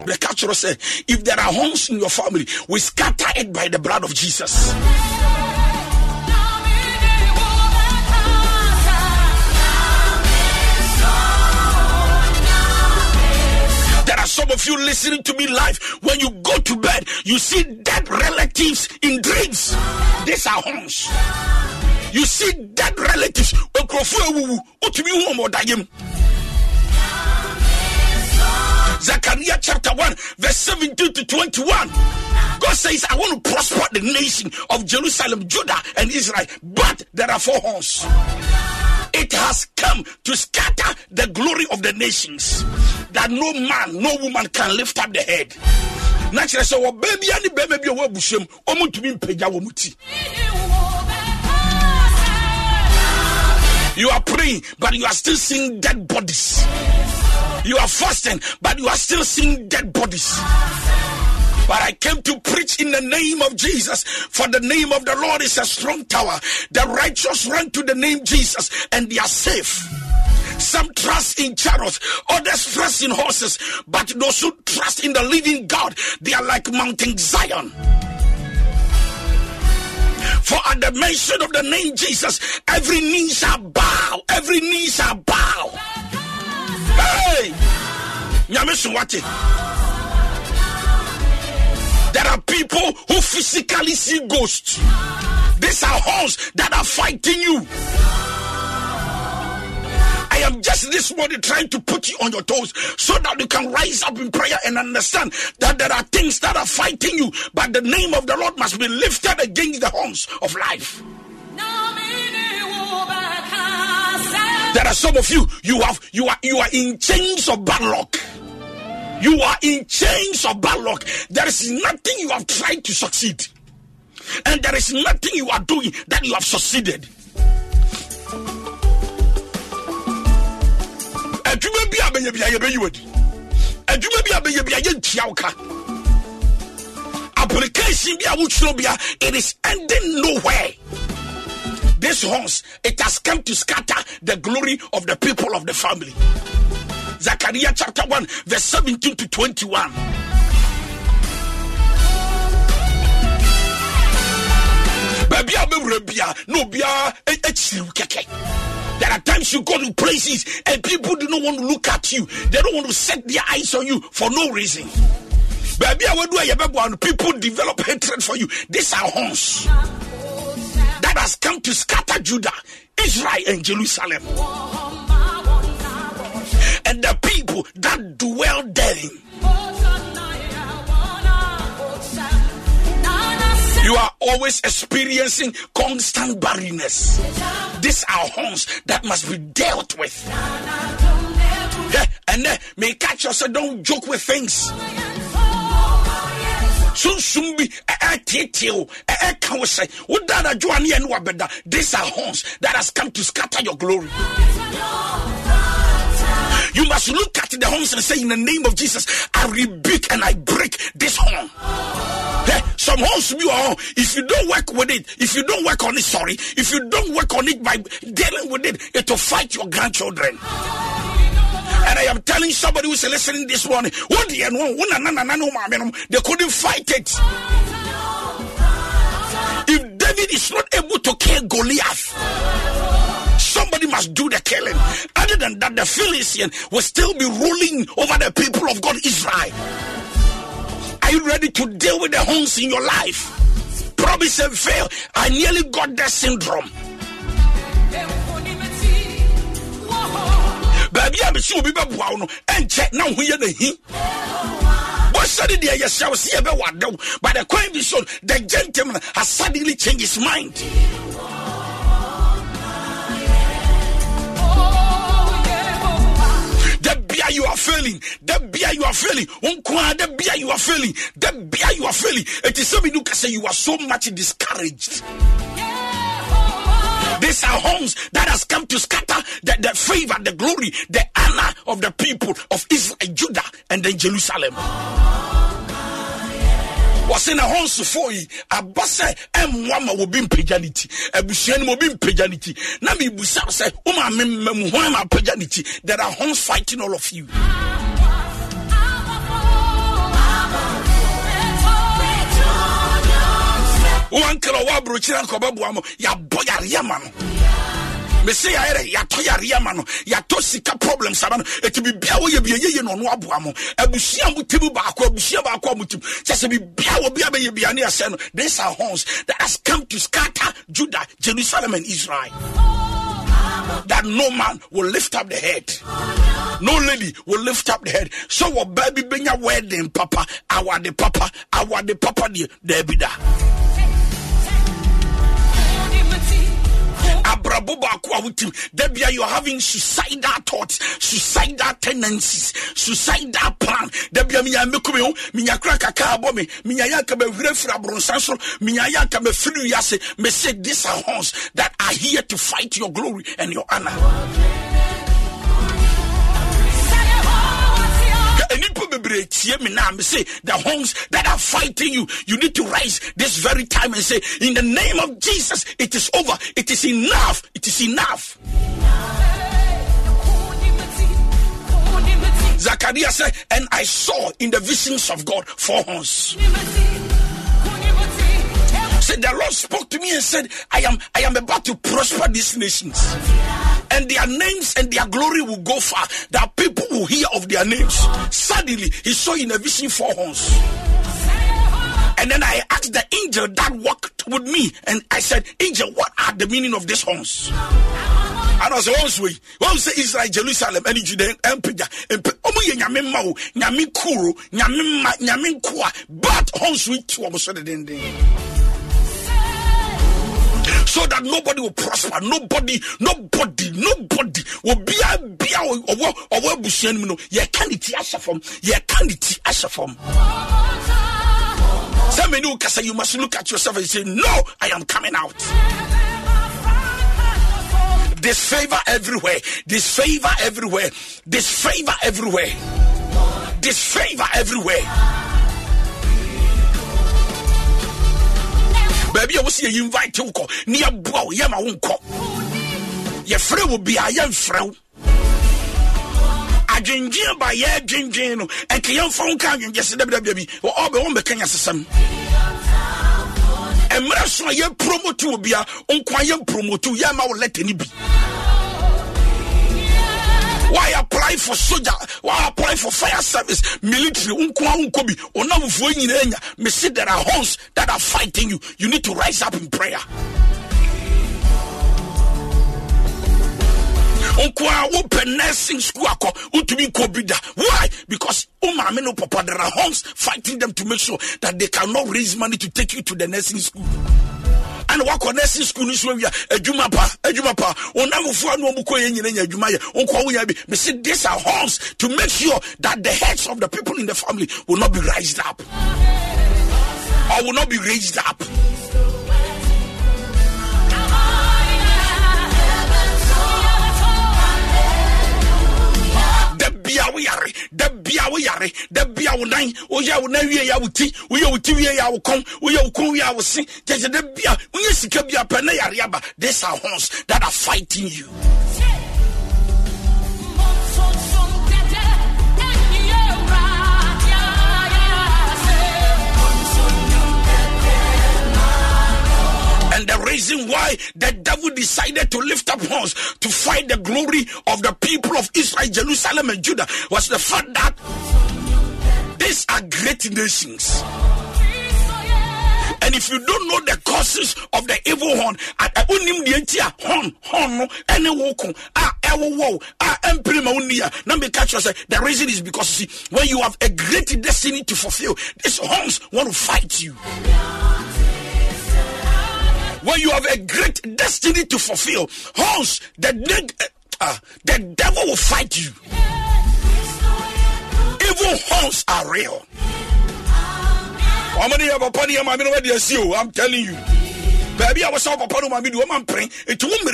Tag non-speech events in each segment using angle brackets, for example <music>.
The culture said, if there are homes in your family, we scatter it by the blood of Jesus. There are some of you listening to me live. When you go to bed, you see dead relatives in dreams. These are homes. You see dead relatives. Zechariah chapter 1, verse 17 to 21. God says, I want to prosper the nation of Jerusalem, Judah, and Israel, but there are four horns. It has come to scatter the glory of the nations, that no man, no woman can lift up the head. Naturally, so baby, any baby, be a wabushim, omu to be peja womuti. You are praying, but you are still seeing dead bodies. You are fasting, but you are still seeing dead bodies. But I came to preach in the name of Jesus, for the name of the Lord is a strong tower. The righteous run to the name Jesus and they are safe. Some trust in chariots, others trust in horses, but those who trust in the living God, they are like Mountain Zion. For at the mention of the name Jesus, every knee shall bow, every knee shall bow. Hey! There are people who physically see ghosts. These are horns that are fighting you. I am just this morning trying to put you on your toes so that you can rise up in prayer and understand that there are things that are fighting you, but the name of the Lord must be lifted against the horns of life. There are some of you, you have you are you are in chains of bad luck. You are in chains of bad luck. There is nothing you have tried to succeed. And there is nothing you are doing that you have succeeded. adwuma bi a bɛyɛ bia yɛbɛyi wadi adwuma bi a bɛyɛ bia yɛntua wo ka application bi a wotwerɛ it is ending nowhere this horns it has come to scatter the glory of the people of the family zechariah chapter 1 verse 17 to 21 baabi a bɛwura bia na obiara akyiriw there are times you go to places and people do not want to look at you. They don't want to set their eyes on you for no reason. Baby, people develop hatred for you. These are horns that has come to scatter Judah, Israel, and Jerusalem. And the people that dwell therein. You are always experiencing constant barrenness. These are horns that must be dealt with. Yeah, and then may catch yourself, eh, don't joke with things. Sunsum bi eh, eh, ɛɛteeteo ɛɛka eh, wo sɛ woda anadwo a ne yɛ ne wabɛda these are horns that has come to scatter your glory you must look at the horns and say in the name of jesus i rebuke and i break this horn some horns be on. If you don't work with it, if you don't work on it, sorry, if you don't work on it by dealing with it, it will fight your grandchildren. And I am telling somebody who's listening this morning, what the they couldn't fight it. If David is not able to kill Goliath, somebody must do the killing. Other than that, the Philistine will still be ruling over the people of God, Israel. Are you ready to deal with the horns in your life? Promise and fail. I nearly got that syndrome. Baabi a bɛsi obi bɛboa wo no ɛnkyɛ na ho yɛ nahi. Wɔsɛde deɛ yɛhyɛ wo sɛ yɛbɛwɔ adew but the coin be so the gentleman has suddenly changed his mind. Bia you are failing da bia you are failing. Nkoa da bia you are failing da bia you are failing. It is something you can say you are so much discouraged these are homes that has come to scatter the, the favor, the glory, the honor of the people of Israel, Judah, and then Jerusalem. Wɔse na hɔ nsofo yi aba eh, sɛ ɛmmoa ma wɔbi mpagya ne ti abusua no mu obi mpagya ne ti na mebusa sɛ woma memamu hɔ ma apagya ne ti there are homes fighting all of you wankra ɔwɔ aburokyire nkɔbɛboa mo. Yɛabɔ yareɛ ma no mese yɛayɛrɛ yɛatɔ yareɛ ma no yɛatɔ sika problems ama no ɛti biribia wɔyɛ bia yɛye no ɔno aboa mo abusua mo. Tim baako abusua baako a mo tim kyɛ sɛ biribia wɔ bia bɛyɛ bia ne ɛsɛ no. These are horns that has come to scatter judah jerusalem and israel. That no man will lift up the head. No lady will lift up the head. So what baby benya wedding papa, our the papa, our the papa the debida. Abrabɔ baako a wotim. Da bia you're having suicidal thoughts suicidal tendencies suicidal plan. Da bia menya mɛkome ho menya kora kaka abɔ me menya yɛ anka mahwerɛ firi aborɔnsan so menya yɛ anka mafiri wiase. Say these are horns that are here to fight your glory and your honor me now me say the homes that are fighting you you need to rise this very time and say in the name of jesus it is over. It is enough. It is enough. Zachariah said, and I saw in the visions of God four horns. Said the Lord spoke to me and said, I am I am about to prosper these nations and their names and their glory will go far. That people will hear of their names. Suddenly, he saw in a vision four horns. And then I asked the angel that walked with me, and I said, Angel, what are the meaning of these horns? And I said, Horns way. One say Israel, Jerusalem, and Judea, and Pija, and Omo ye nyame ma o, nyame kuro, nyame kwa, but horns we two almost so that nobody will prosper. Nobody, nobody, nobody will be a be a or or busian no. Yeah, can it asha from? Yeah, can it asha from? Some many say you must look at yourself and say, No, I am coming out. This favor everywhere, this favor everywhere, this favor everywhere, this favor everywhere. Baabi a wosi yɛ invite wo kɔ ne yɛboa wo yɛma wo nkɔ. Yɛfrɛ wo bia yɛmfrɛ wo. Adwendwen ba yɛ adwendwen no ɛnka yɛmfa wo nka adwendwe sɛ dabidabida bi ɔbɛ wɔn bɛka nya sesɛm mmerɛ so a yɛpromote wɔ bia nkwa yɛmpromote yɛma wo lɛtɛ no bi why apply for soldier? Why apply for fire service? Military unko unko bi. Onamufuo nyina anya me see there are horns that are fighting you. You need to rise up in prayer. Nko a nursing school akɔ wotumi nkɔ bi da why? Because oh, wo no papa there are horns fighting them to make sure that they cannot raise money to take you to the nursing school ɛna wakɔ nursing school no so awia. Adwuma pa adwuma pa. Ɔnamfoɔ no ɔmu kɔ nyina nya adwuma yɛ. Ɔnkɔ wonya bi. Mese these are horns to make sure that the heads of the people in the family will not be raised up. Or will not be raised up bia wo yare da bia wo yare da bia wo nan. Woyɛ wo nan wie ya wo ti. Woyɛ wo ti wie ya wo kɔn. Woyɛ wo kɔn wie ya wo se. Kyɛkyɛ da bia. Wonyɛ sika bia pɛ na yare aba. These are horns that are fighting you And the reason why the devil decided to lift up horns to fight the glory of the people of Israel, Jerusalem, and Judah was the fact that these are great nations. And if you don't know the causes of the evil horn, unim the horn, horn, any woko, ah, ewo, ah, emprima unia. Now me catch yourself. The reason is because see, when you have a great destiny to fulfill, these horns want to fight you when you have a great destiny to fulfill, horns, the, uh, the devil will fight you. evil horns are real. I'm telling you. Baby, I was up upon my praying. It won't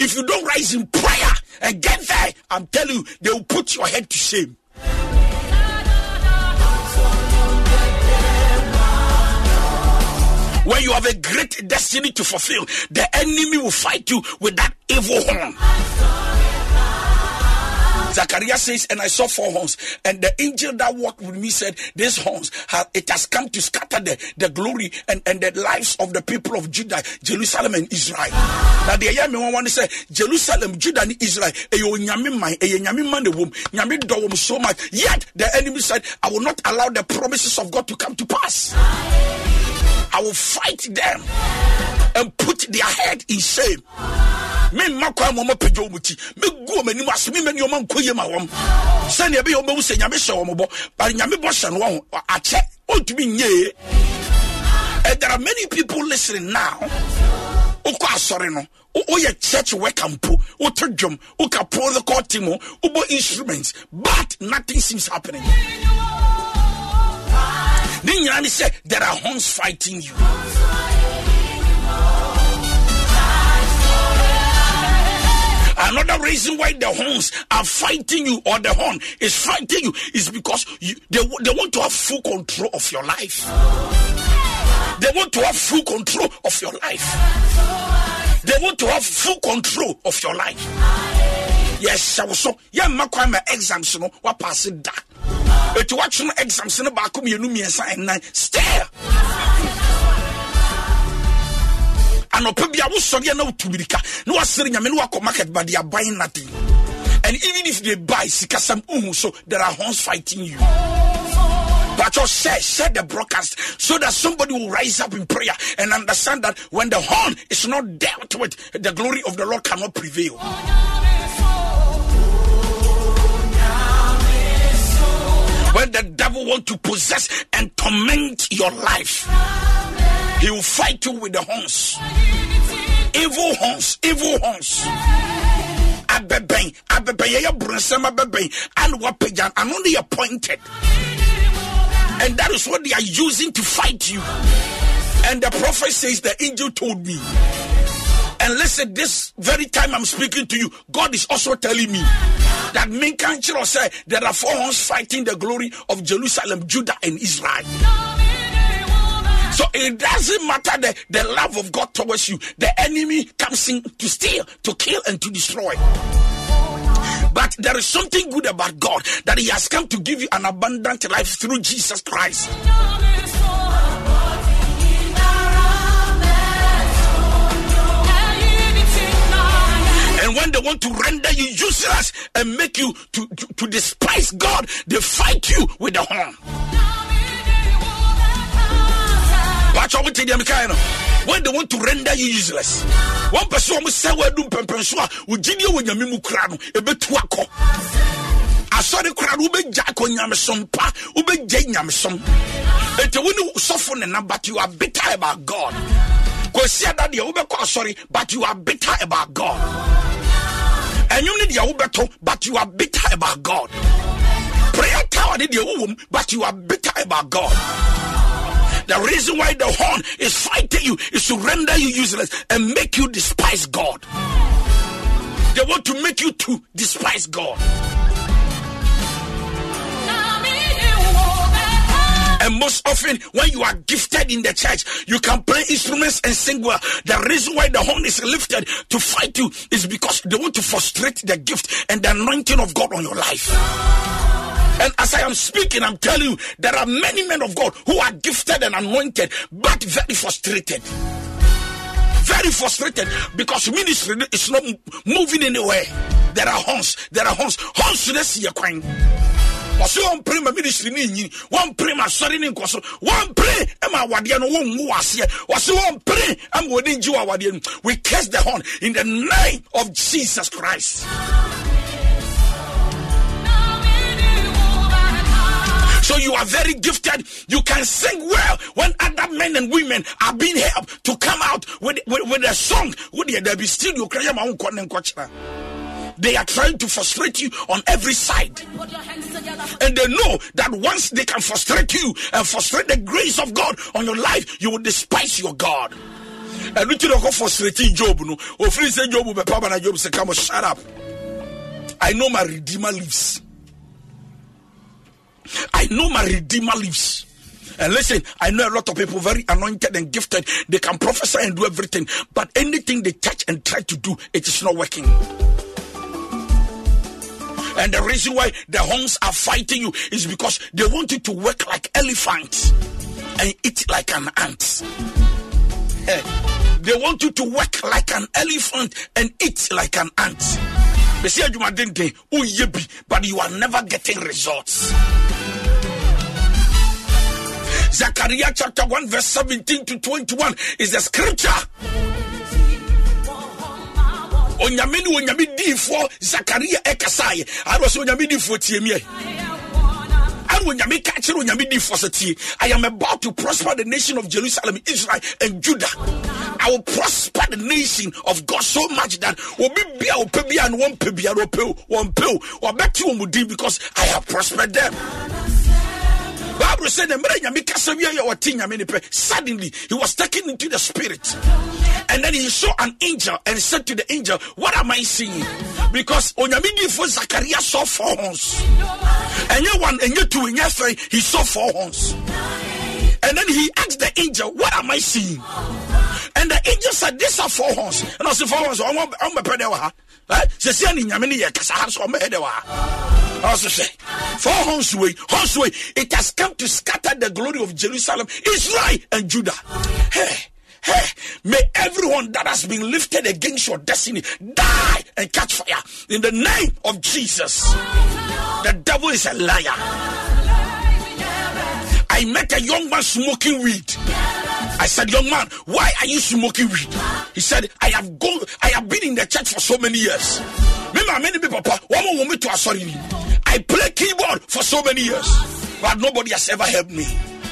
If you don't rise in prayer and get there, I'm telling you, they will put your head to shame. When you have a great destiny to fulfill, the enemy will fight you with that evil horn. Zachariah says, and I saw four horns, and the angel that walked with me said, These horns, have, it has come to scatter the, the glory and, and the lives of the people of Judah, Jerusalem, and Israel. Now, the man want to say, Jerusalem, Judah, and Israel, so much. Yet the enemy said, I will not allow the promises of God to come to pass. I will fight them and put their head in shame me mma kwan ma ɔmapagya ɔmu ti mɛgu ɔm anim ase mema nneɔma nkɔ yie ma wɔm sɛnea ɛbɛyɛ wɔbɛhu sɛ nyame hyɛ wɔ mɔbɔ but nyame bɔ hyɛ no wɔ ho. Akyɛ ɔntumi nyee eh, and there are many people listening now. Wokɔ asɔre no. Woyɛ church worker mpo woto dwom woka protocol team ho wobɔ instruments. But nothing seems happening. Ne nyinaa ne there are horns fighting you Another reason why the horns are fighting you or the horn is fighting you is because you, they, they want to have full control of your life. They want to have full control of your life. They want to have full control of your life. Yes, I was so yeah, my exams no what pass it that. Etu watch no exams no baako mmienu mmiɛnsa ɛnan stare anɔpɛ bia wosɔre na wotu mirika na wasere nyame na wakɔ market but they are buying nothing and even if they buy sikasɛm uhu so there are horns fighting you but just share, share the broadcast so that somebody will rise up in prayer and understand that when the horn is not dealt with, the glory of the Lord cannot prevail. When the devil want to possess and torment your life, he will fight you with the horns. Evil horns, evil horns. Abebeng, abebeng, yaya brunsem abebeng, and wapejan, and only appointed. And that is what they are using to fight you. And the prophet says, The angel told me. And listen, this very time I'm speaking to you, God is also telling me that Minkanchiro said there are four horns fighting the glory of Jerusalem, Judah, and Israel. So it doesn't matter the, the love of God towards you. The enemy comes in to steal, to kill, and to destroy. But there is something good about God that He has come to give you an abundant life through Jesus Christ. And when they want to render you useless and make you to, to, to despise God, they fight you with the horn. Watch out with the no when they want to render you useless. One person wɔn sɛ wɔadu mpɛmpɛnso a wogyidie wɔ nyame mu kura no ɛbɛtu akɔ asɔre kora no wobɛgya akɔ nyamesom pa? Wobɛgya nyamesom ɛnti wo ne sɔfo ne na but you are bitter about god. Kɔsia da deɛ wobɛkɔ asɔre but you are bitter about god. Ɛnwom ne deɛ wobɛto but you are bitter about god. Prayer tower ne deɛ wowom but you are bitter about god the reason why the horn is fighting you is to render you useless and make you despise God. They want to make you to despise God. And most often, when you are gifted in the church, you can play instruments and sing well. The reason why the horn is lifted to fight you is because they want to frustrate the gift and the anointing of God on your life. And as I am speaking, I'm telling you, there are many men of God who are gifted and anointed, but very frustrated. Very frustrated because ministry is not moving anywhere. There are horns, there are horns, horns to the sea coin. wɔse wɔmpere ma ministry no nyini wɔmpere ma asɔre ne nkɔ so wɔmpere ma awadeɛ no wɔnwu aseɛ wɔse wɔmpere ama wɔde ngye wɔ we cast the horn in the name of jesus christ So you are very gifted. You can sing well when other men and women are being helped to come out with, with, with a song. You They are trying to frustrate you on every side. And they know that once they can frustrate you and frustrate the grace of God on your life, you will despise your God. And we don't frustrate Job. No, or Job, Job shut up. I know my Redeemer lives. I know my Redeemer lives. And listen, I know a lot of people very anointed and gifted. They can prophesy and do everything, but anything they touch and try to do, it is not working. And the reason why the horns are fighting you is because they want you to work like elephants and eat like an ant. Hey, they want you to work like an elephant and eat like an ant. They say but you are never getting results. Zechariah chapter 1, verse 17 to 21 is the scripture. onyame ne onyame diifoɔ zakaria ɛkasaeɛ ade sɛ onyame diifoɔ i am about to prosper the nation of jerusalem israel and judah. I will prosper the nation of god so much that obi bia wɔpɛ bia no wɔmpɛ bia no wɔpɛ wɔmpɛ wɔbɛte wɔ mu din because i have prospered them Said the pɛ suddenly he was taken into the spirit. And then he saw an angel and said to the angel what am I seeing? Because onyame for Zachariah saw four horns. And you one and you two in three he saw four horns. And then he asked the angel what am I seeing? And the angel said these are four horns. And I said four horns? I'm a Eh, sɛsia ne nyame no yɛ kasa ha so ɔmɛhɛ dɛ wɔ ha ɔso hwɛ for horns way horns way it has come to scatter the glory of jerusalem israel and judah hey Hey, may everyone that has been lifted against your destiny die and catch fire in the name of Jesus. The devil is a liar. I met a young man smoking weed. I said, Young man, why are you smoking weed? He said, I have gone, I have been in the church for so many years. Remember, many people, one woman to sorry. I play keyboard for so many years, but nobody has ever helped me.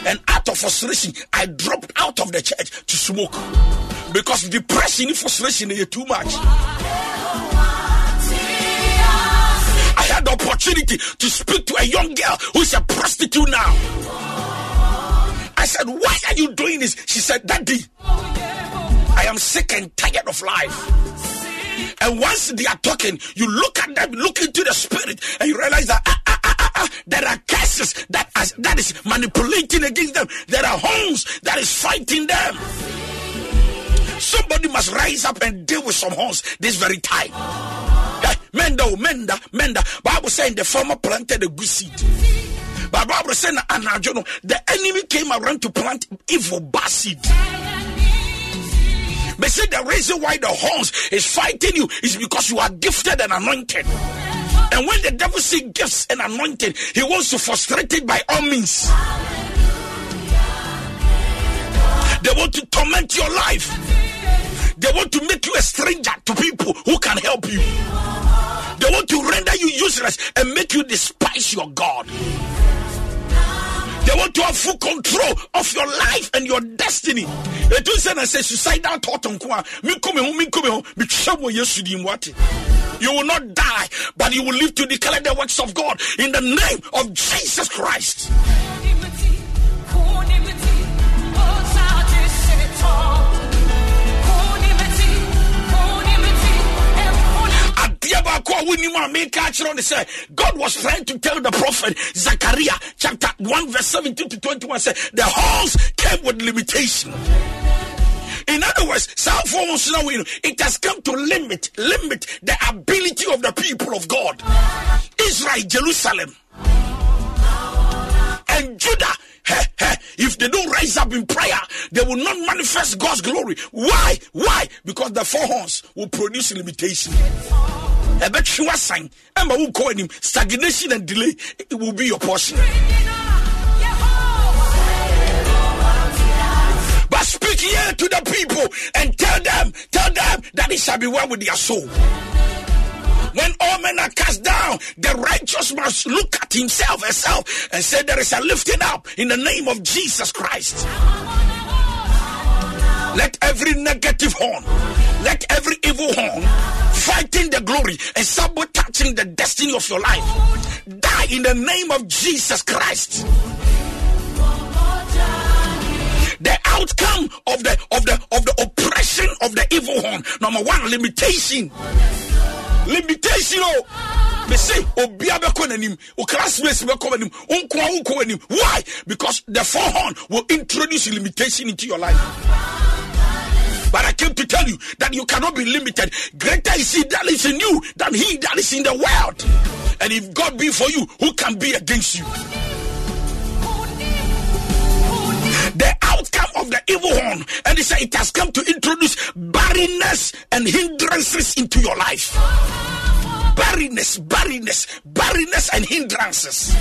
And out of frustration, I dropped out of the church to smoke because depression and frustration is too much. I had the opportunity to speak to a young girl who's a prostitute now. I said, Why are you doing this? She said, Daddy, I am sick and tired of life. And once they are talking, you look at them, look into the spirit, and you realize that ah, ah, ah, ah, ah there are curses that, as, that is manipulating against them. There are homes that is fighting them. Somebody must rise up and deal with some horns this very time. Menda, menda, menda. Bible saying the farmer planted a good seed. But Bible said, the enemy came around to plant evil seed. But say the reason why the horns is fighting you is because you are gifted and anointed. And when the devil sees gifts and anointed, he wants to frustrate it by all means. They want to torment your life. They want to make you a stranger to people who can help you. They want to render you useless and make you despise your God. They want to have full control of your life and your destiny. It was then I say suicidal thought on come home, ah, me come me yesterday what. You will not die, but you will live to declare the works of God in the name of Jesus Christ. God was trying to tell the prophet Zechariah chapter 1 verse 17 to 21 said the halls came with limitation. In other words, it has come to limit, limit the ability of the people of God. Israel, Jerusalem, and Judah if they don't rise up in prayer, they will not manifest God's glory. Why? Why? Because the four horns will produce limitation ɛbɛtwe wasan ɛma wonkɔ anim. Stagnation and delay it will be your portion. But speak here to the people and tell them tell them that it shall be well with their soul. When all men are cast down, the righteous must look at himself, herself, and say, There is a lifting up in the name of Jesus Christ. Let every negative horn, let every of your life die in the name of Jesus Christ. The outcome of the of the of the oppression of the evil horn. Number one, limitation. Limitation. Oh me say obia bɛkɔ n'anim o classmates o nkoa o why because the four horn will introduce limitation into your life. But I came to tell you that you cannot be limited. Greater is he that is in you than he that is in the world. And if God be for you, who can be against you? The outcome of the evil one, and he said it has come to introduce barrenness and hindrances into your life barrenness, barrenness, barrenness, and hindrances.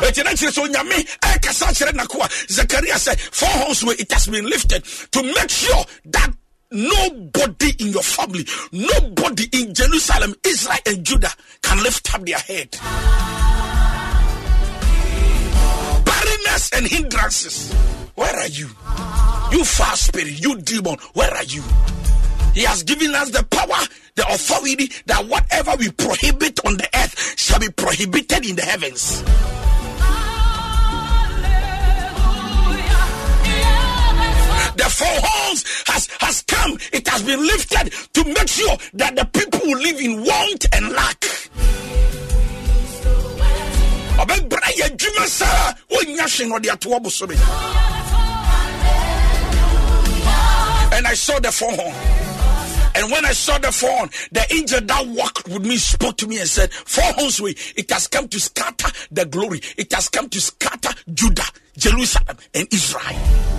Ɛkyerɛ kyerɛ sɛ onyame ɛkasa kyerɛ nakoa zakaria said, four horns where it has been lifted to make sure that nobody in your family nobody in jerusalem israel and judah can lift up their head. Barrenness and hindrances. Where are you? You foul spirit you demon where are you? He has given us the power, the authority that whatever we prohibit on the earth shall be prohibited in the heavens. The four horns has, has come, it has been lifted to make sure that the people will live in want and lack. And I saw the four horns. And when I saw the four phone, the angel that walked with me spoke to me and said, Four horns way, it has come to scatter the glory. It has come to scatter Judah, Jerusalem, and Israel.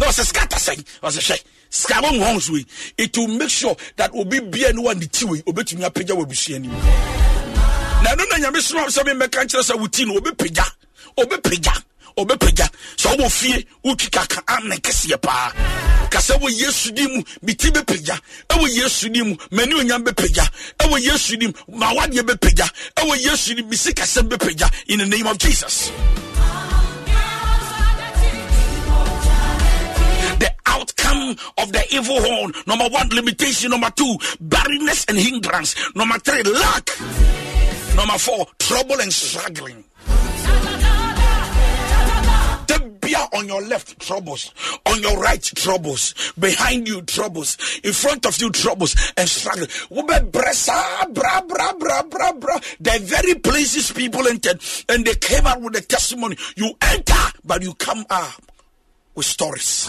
na ɔsɛ sika tasɛn ɔsɛ hwɛ sika wɔn wɔn nso yi it will make sure that obi bia ne wa ne ti wei obetumi apagya wɔ abusua nim na ɛno na nyame soma sɛ memmɛka nkyerɛ sɛ wo ti no obɛpagya obɛpagya obɛpagya sɛ wowɔ fie wotwi kaka amne kɛseɛ paa kasa wɔ yesu din mu meti bɛpagya ɛwɔ yesu din mu mani onyam bɛpagya ɛwɔ yesu din mu mawadeɛ bɛpagya ɛwɔ yesu din mu mesi kasɛm bɛpagya in the name of jesus. Of the evil horn. Number one, limitation. Number two, barrenness and hindrance. Number three, lack. Number four, trouble and struggling on your left troubles, on your right troubles, behind you troubles, in front of you troubles, and struggle. The very places people entered, and they came out with a testimony. You enter, but you come up with stories.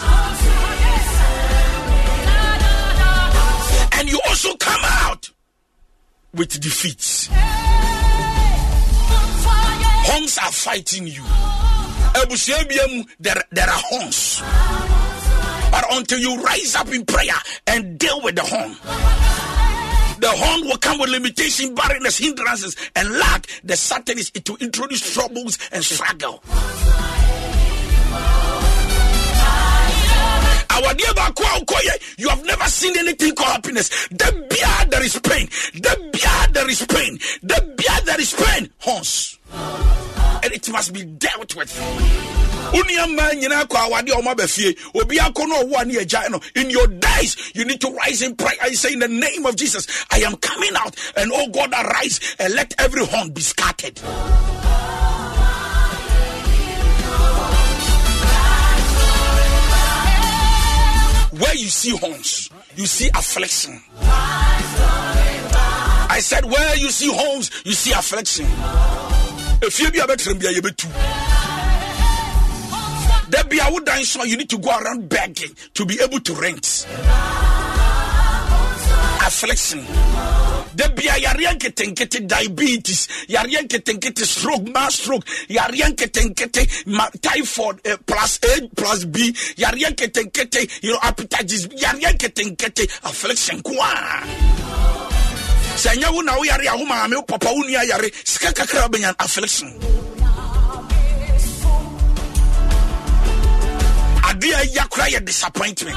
And you also come out with defeats. Horns are fighting you there, there are horns but until you rise up in prayer and deal with the horn the horn will come with limitation, barrenness, hindrances, and lack. The Satan is to introduce troubles and struggle. You have never seen anything called happiness. The beer there is pain. The beer there is pain. The beer there is pain. Horns and it must be dealt with. in your days you need to rise in prayer and say in the name of jesus i am coming out and oh god arise and let every horn be scattered where you see homes, you see affliction. I said where you see homes, you see affliction. Efie bi a bɛtɛrɛm bi a yɛbɛtu da bi a wodan so you need to go around begging to be able to rent. Affliction da bia yareɛ nketenkete diabetes yareɛ nketenkete stroke mass stroke yareɛ nketenkete typhoid uh, plus a plus b yareɛ nketenkete you know appetitis yareɛ nketenkete affliction koaa sɛ ɛnyɛ wo na woyare a wo wo papa wo nua yare sika kakra wobɛnya affliction. Adeɛ ɛya kora yɛ disappointment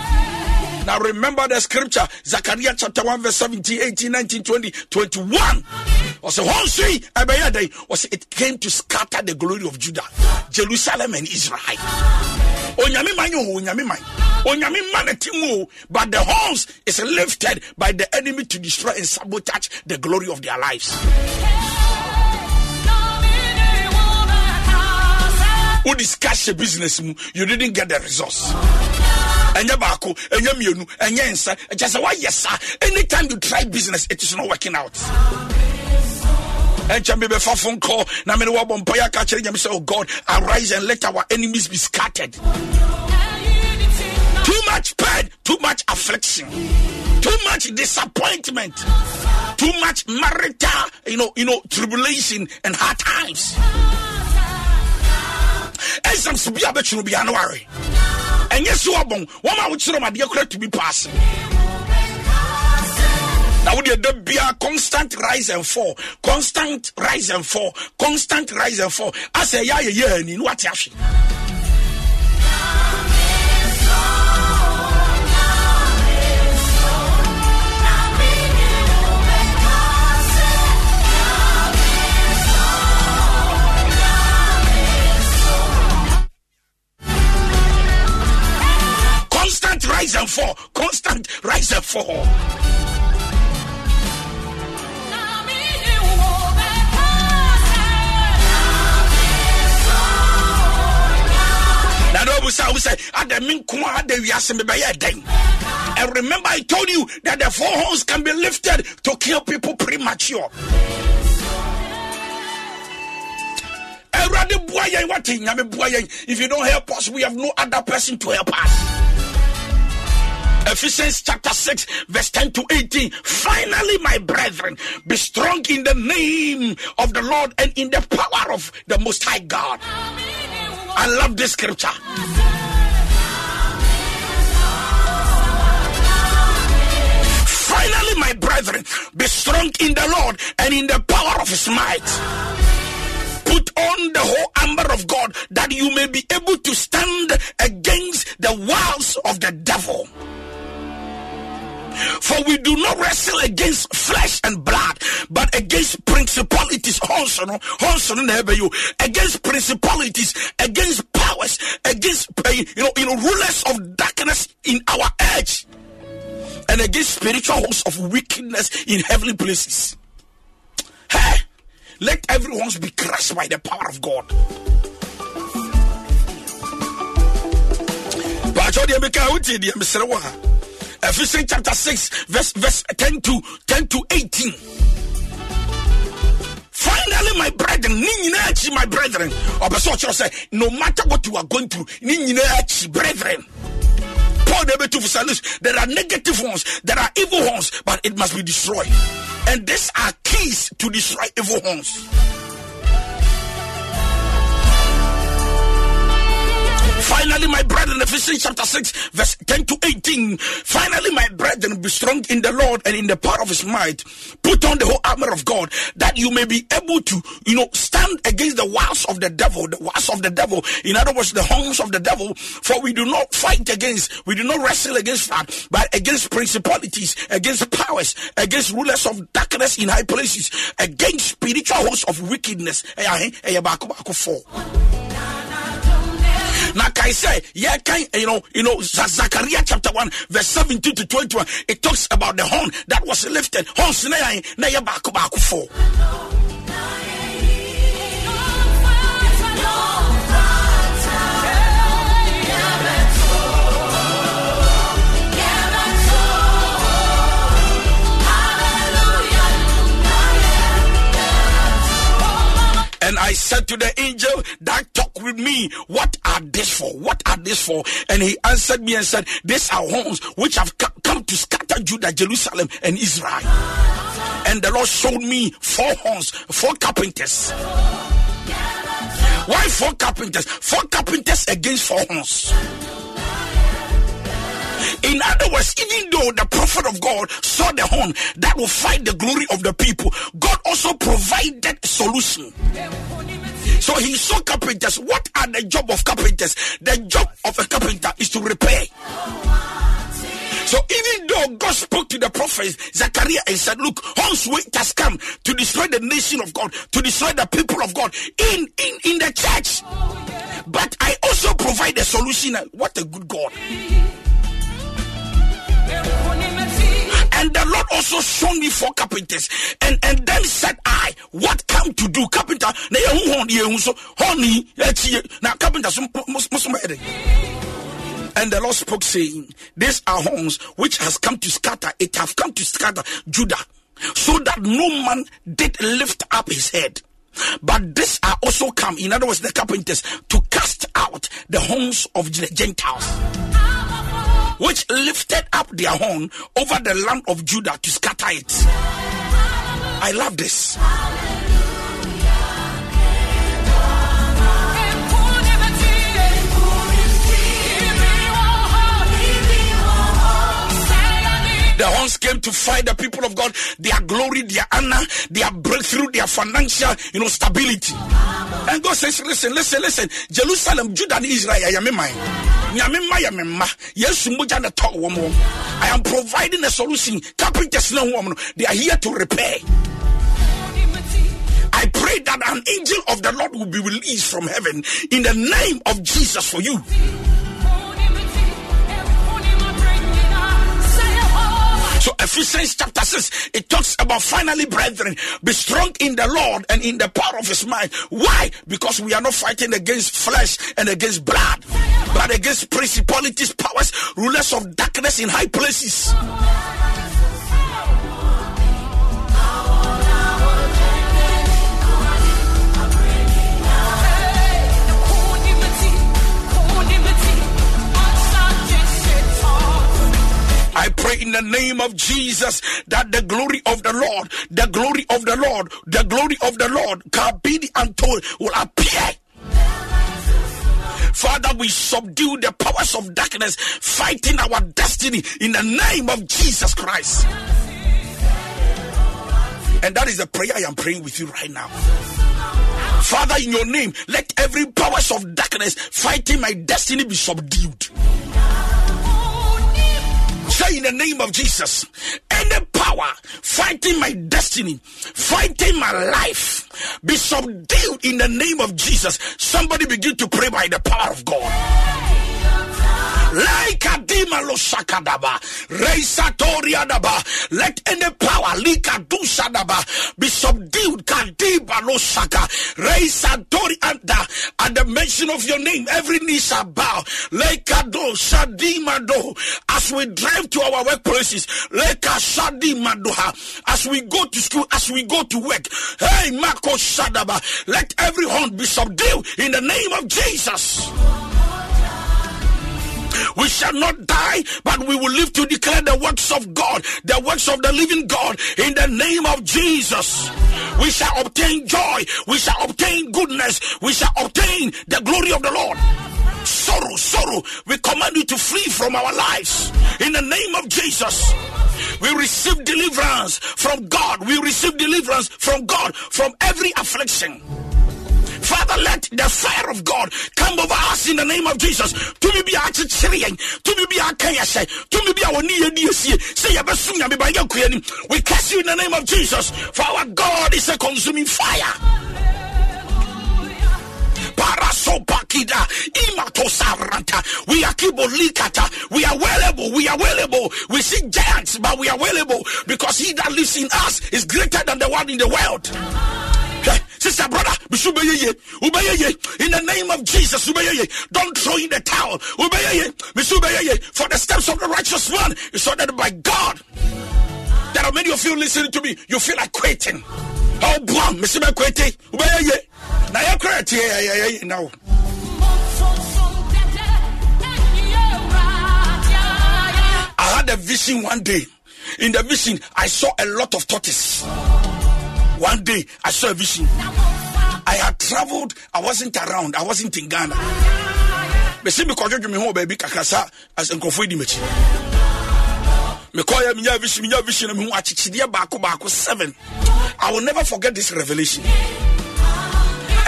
now remember the scripture Zechariah chapter 1 verse 17 18 19 20 21 ɔsɛ hɔ nso yi ɛbɛyɛ it came to scatter the glory of Judah Jerusalem and Israel. Onyame man onyame man onyame man team but the horns is lifted by the enemy to destroy and sabotage the glory of their lives. Who discuss your business you didn't get the results ɛnyɛ baako ɛnyɛ mmienu ɛnyɛ nsa. Ɛkyɛ sɛ woayɛ saa anytime you try business it is not working out. Ɛnkyɛ me bɛfa phone call na mene wɔbɔ mpɔyɛ aka kyerɛ nyame sɛ oh god arise and let our enemies be scattered. Too much pain too much affliction too much disappointment too much marital you know you know tribulation and hard times. Ɛnsɛm so bi a bɛtwene bia no ware ɛnyɛ so ɔbɔn wɔn a wokyerɛ m adeɛ kora tumi paase na wode da bia constant rise and fall. Constant rise and fall. Constant rise and fall. Asɛ ɛyɛ ayɛyɛ ani ne wate ahwe rise and fall constant rise and fall And remember, I told you that the four horns can be lifted to kill people premature. If you don't help us, we have no other person to help us. Ephesians chapter 6, verse 10 to 18. Finally, my brethren, be strong in the name of the Lord and in the power of the Most High God. I love this scripture. Finally, my brethren, be strong in the Lord and in the power of his might. Put on the whole armor of God that you may be able to stand against the wiles of the devil. For we do not wrestle against flesh and blood, but against principalities, against principalities, against powers, against eh, you know, you know, rulers of darkness in our age, and against spiritual hosts of wickedness in heavenly places. Hey, let everyone be crushed by the power of God. Ephesians chapter 6, verse, verse 10 to 10 to 18. Finally, my brethren, my brethren, no matter what you are going through, brethren. Paul there are negative ones, there are evil ones, but it must be destroyed. And these are keys to destroy evil ones. Finally, my brethren, Ephesians chapter 6, verse 10 to 18. Finally, my brethren, be strong in the Lord and in the power of his might. Put on the whole armor of God that you may be able to, you know, stand against the wiles of the devil, the wiles of the devil. In other words, the horns of the devil. For we do not fight against, we do not wrestle against that, but against principalities, against powers, against rulers of darkness in high places, against spiritual hosts of wickedness. Eh, eh, eh, Now, I say, yeah, can you know, you know, Zechariah chapter 1, verse 17 to 21, it talks about the horn that was lifted. Horns na ya back back four. And I said to the angel that talked with me, What are this for? What are this for? And he answered me and said, These are horns which have come to scatter Judah, Jerusalem, and Israel. And the Lord showed me four horns, four carpenters. Why four carpenters? Four carpenters against four horns. In other words, even though the prophet of God saw the horn that will fight the glory of the people, God also provided a solution. So he saw carpenters. What are the job of carpenters? The job of a carpenter is to repair. So even though God spoke to the prophet Zechariah and said, Look, horns weight has come to destroy the nation of God, to destroy the people of God in, in, in the church. But I also provide a solution. What a good God. And the Lord also showed me four carpenters. And and then said I, what come to do? Carpenter, na ye hu ye hu so honey, na carpenter and the Lord spoke, saying, These are horns which has come to scatter, it have come to scatter Judah, so that no man did lift up his head. But this are also come, in other words, the carpenters, to cast out the horns of the Gentiles which lifted up their horn over the land of Judah to scatter it. I love this. The horns came to fight the people of God, their glory, their honor, their breakthrough, their financial, you know, stability. And God says, listen, listen, listen. Jerusalem, Judah, and Israel, I am in mine. I am providing a solution. Carpenters, they are here to repair. I pray that an angel of the Lord will be released from heaven in the name of Jesus for you. Ephesians chapter 6, it talks about finally, brethren, be strong in the Lord and in the power of his mind. Why? Because we are not fighting against flesh and against blood, but against principalities, powers, rulers of darkness in high places. I pray in the name of Jesus that the glory of the Lord, the glory of the Lord, the glory of the Lord, Kabidi Antol, will appear. Father, we subdue the powers of darkness fighting our destiny in the name of Jesus Christ. And that is the prayer I am praying with you right now. Father, in your name, let every powers of darkness fighting my destiny be subdued. Say in the name of Jesus, any power fighting my destiny, fighting my life, be subdued in the name of Jesus. Somebody begin to pray by the power of God like Adima lo sakadaba, Reisatoria daba. Let any power lika dusadaba be subdued. Kadiba saka, Reisatori anda. At the mention of your name, every knee shall bow. Lekado shadima do. As we drive to our workplaces, leka shadima doha. As we go to school, as we go to work, hey mako shadaba. Let every horn be subdued in the name of Jesus. We shall not die, but we will live to declare the works of God, the works of the living God in the name of Jesus. We shall obtain joy, we shall obtain goodness, we shall obtain the glory of the Lord. Sorrow, sorrow, we command you to flee from our lives in the name of Jesus. We receive deliverance from God. We receive deliverance from God from every affliction. Father, let the fire of God come over us in the name of Jesus. To me be our chichirian, to me be our kayashe, to me be our near DSC, say a basunya by your. We cast you in the name of Jesus, for our God is a consuming fire. Parasopakida. We are Kibolikata. We are available. We are available. We see giants, but we are available because he that lives in us is greater than the one in the world. Sister, brother, in the name of Jesus, don't throw in the towel. For the steps of the righteous one is ordered by God. There are many of you listening to me. You feel like quitting. Oh, boy, Mr. Quitting. Now you're quitting. Now. I had a vision one day. In the vision, I saw a lot of tortoise. One day, I saw a vision. I had traveled, I wasn't around, I wasn't in Ghana. But see me me home baby kakasa as nkrofo di mechi. mekɔyɛ menya vision menya vision no mehu akyekyedeɛ baako baako seven i will never forget this revelation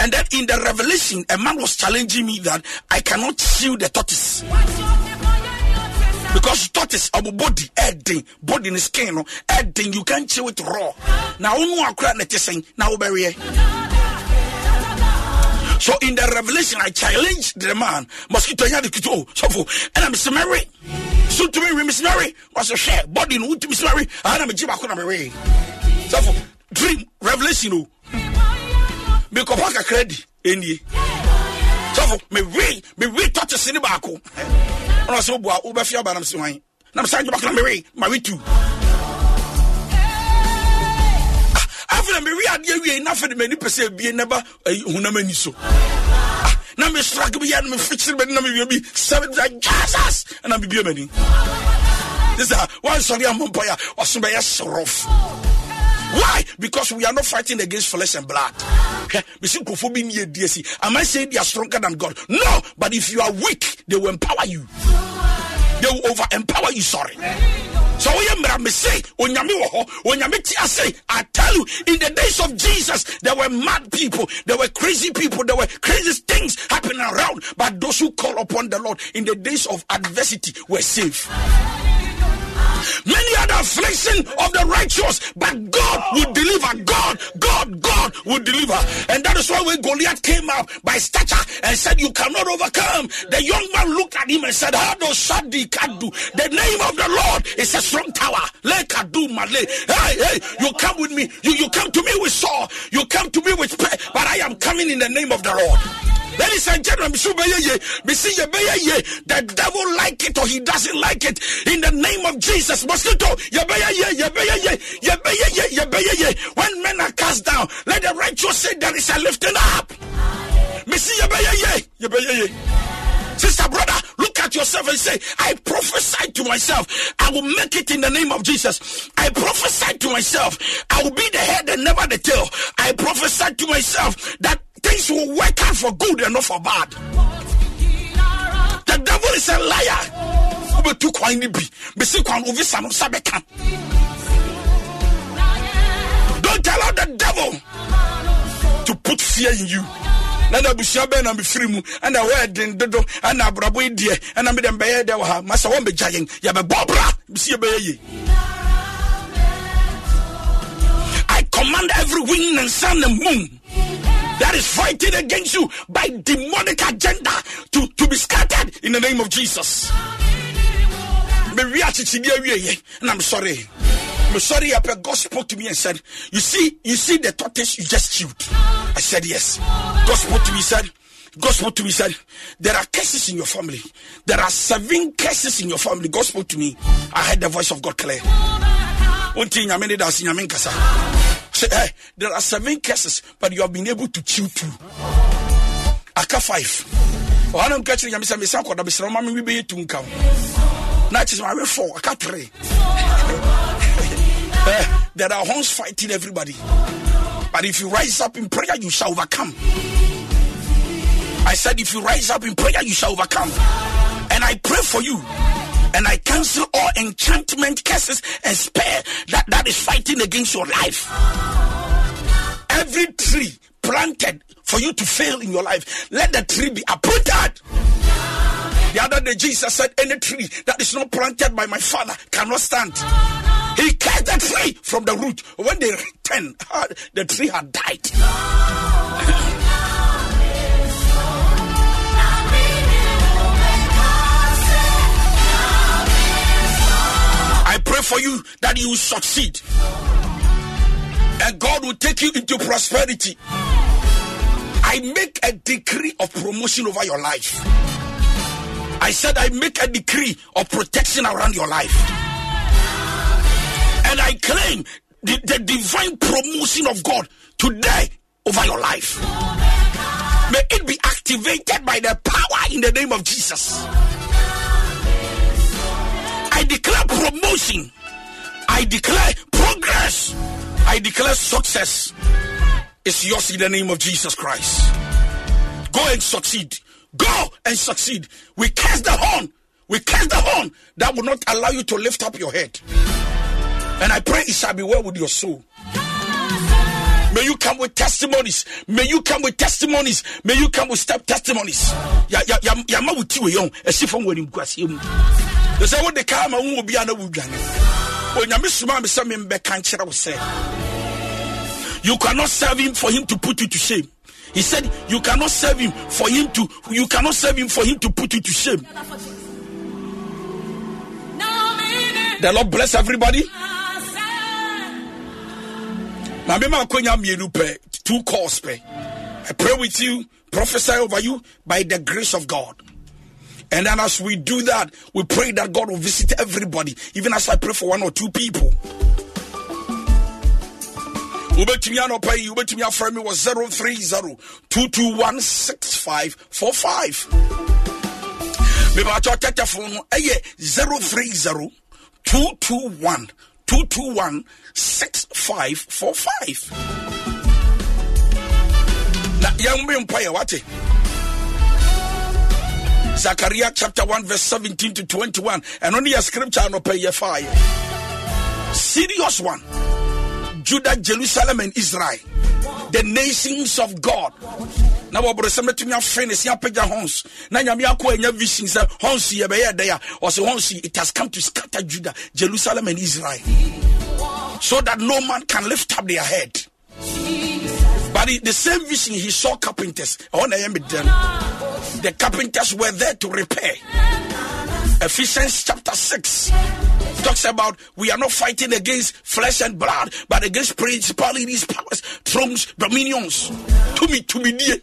and then in the revelation a man was challenging me that i cannot chew the tortoise. Because tortoise our body ɛden body in skin ɛden you can't chew it raw. Na wo no akora na te sɛn na wobɛweɛ so in the revelation i challenged the man. Mosquito de kito oh sɔfo ɛna mesɛ mary. So to me miss mary. Wɔsɛ hwɛ body no wontumi sɛ mary. Ana megye baako na mewe sɔfo dream revelation oh. O mekɔpa kakra di ɛnie sɔfo mewe mewe tortoise ne baako ɔna sɛ woboa wobɛfia aba nam sɛ hwan nam gye baako na mewe mawe tu afei na mewe adeɛ wie na afei de m'ani pɛ sɛ abie na ba honam ani so. Na me strike bi yɛ no mefikyere m'ani na mewie bi sɛbe da jesus! Ɛna mebie m'ani this is wansɔre amɔ mpaeɛ a waso bɛyɛ sorof why? Because we are not fighting against flesh and blood. Am i saying they are stronger than god? No but if you are weak they will empower you. They will over empower you sorry. So me say i tell you in the days of jesus there were mad people there were crazy people there were crazy things happening around. But those who call upon the lord in the days of adversity were safe many other affliction of the righteous, but God will deliver. God, God, God will deliver. And that is why when Goliath came up by stature and said, You cannot overcome, the young man looked at him and said, does Shadi Kadu? The name of the Lord is a strong tower. Le Kadu Male. Hey, hey, you come with me. You, you come to me with sword. You come to me with prayer. But I am coming in the name of the Lord. Ladies and gentlemen, the devil like it or he doesn't like it. In the name of Jesus, mosquito, when men are cast down, let the righteous say there is a lifting up. Sister, brother, look at yourself and say, I prophesy to myself, I will make it in the name of Jesus. I prophesy to myself, I will be the head and never the tail. I prophesy to myself that things will work out for good and not for bad. The devil is a liar. Don't allow the devil to put fear in you. Na na abusua bɛɛ na mefiri mu. Ɛna ɛwɔ den dodo. Ɛna abrabɔ yi deɛ ɛna mede mbɛyɛ ha. Bisi yɛbɛyɛ I command every wind and sun and moon that is fighting against you by demonic agenda to, to be scattered in the name of Jesus. And I'm sorry. I'm sorry, God spoke to me and said, You see, you see the tortoise you just chewed. I said, Yes. God spoke to me, said, God spoke to me, said, There are curses in your family. There are seven curses in your family. God spoke to me. I heard the voice of God clear. Say, hey, there are seven curses, but you have been able to chew two. Aka five. ɔhana nka kyerɛ nyame sɛ mesa kɔda mesrɛ ma me wibɛyɛ tu nka na kyɛ sɛ mawe four aka three. <laughs> Eh, there are horns fighting everybody. But if you rise up in prayer you shall overcome. I said if you rise up in prayer you shall overcome. And I pray for you and I cancel all enchantment curses and spare that, that is fighting against your life. Every tree planted for you to fail in your life, let the tree be uprooted. The other day, Jesus said, Any tree that is not planted by my father cannot stand. He cut the tree from the root. When they returned, <laughs> the tree had died. <laughs> for you that you succeed. And God will take you into prosperity. I make a decree of promotion over your life. I said, I make a decree of protection around your life. And I claim the, the divine promotion of God today over your life. May it be activated by the power in the name of Jesus. I declare promotion. I declare progress. I declare success. It's yours in the name of Jesus Christ. Go and succeed. Go and succeed. We cast the horn. We cast the horn that will not allow you to lift up your head. And I pray it shall be well with your soul. May you come with testimonies. May you come with testimonies. May you come with step testimonies. Ya ya ya ya ma wo bi ana wudwane. Onyame suma me say me mbeka nkyere wo say. You cannot serve him for him to put you to shame. He said, You cannot serve him for him to you cannot serve him for him to put you to shame. The Lord bless everybody. Mame ma akonya mmienu pɛ two calls pɛ. I pray with you, prophesy over you by the grace of God. And then as we do that, we pray that God will visit everybody, even as I pray for one or two people. wobɛtumi anɔpa yi wobɛtumi afrɛ me wɔ 030 221 6545 mebakyɛ tɛtɛfo no ɛyɛ 030 221 221 6545 na yɛmbe mpayɛ wate Zechariah chapter 1 verse 17 to 21 and only a scripture no pay fire. Serious one. Judah Jerusalem and Israel. The nations of God. Na wɔboro sɛ mɛtumi afei ne se apagya hons na nyame akɔ anya sɛ hons yɛbɛyɛ dɛ a ɔsɛ hons it has come to scatter Judah Jerusalem and Israel. So that no man can lift up their head but the same vision he saw carpenters the carpenters were there to repair Ephesians chapter 6 talks about we are not fighting against flesh and blood, but against principalities, powers, thrones, dominions. To me, to me, dear.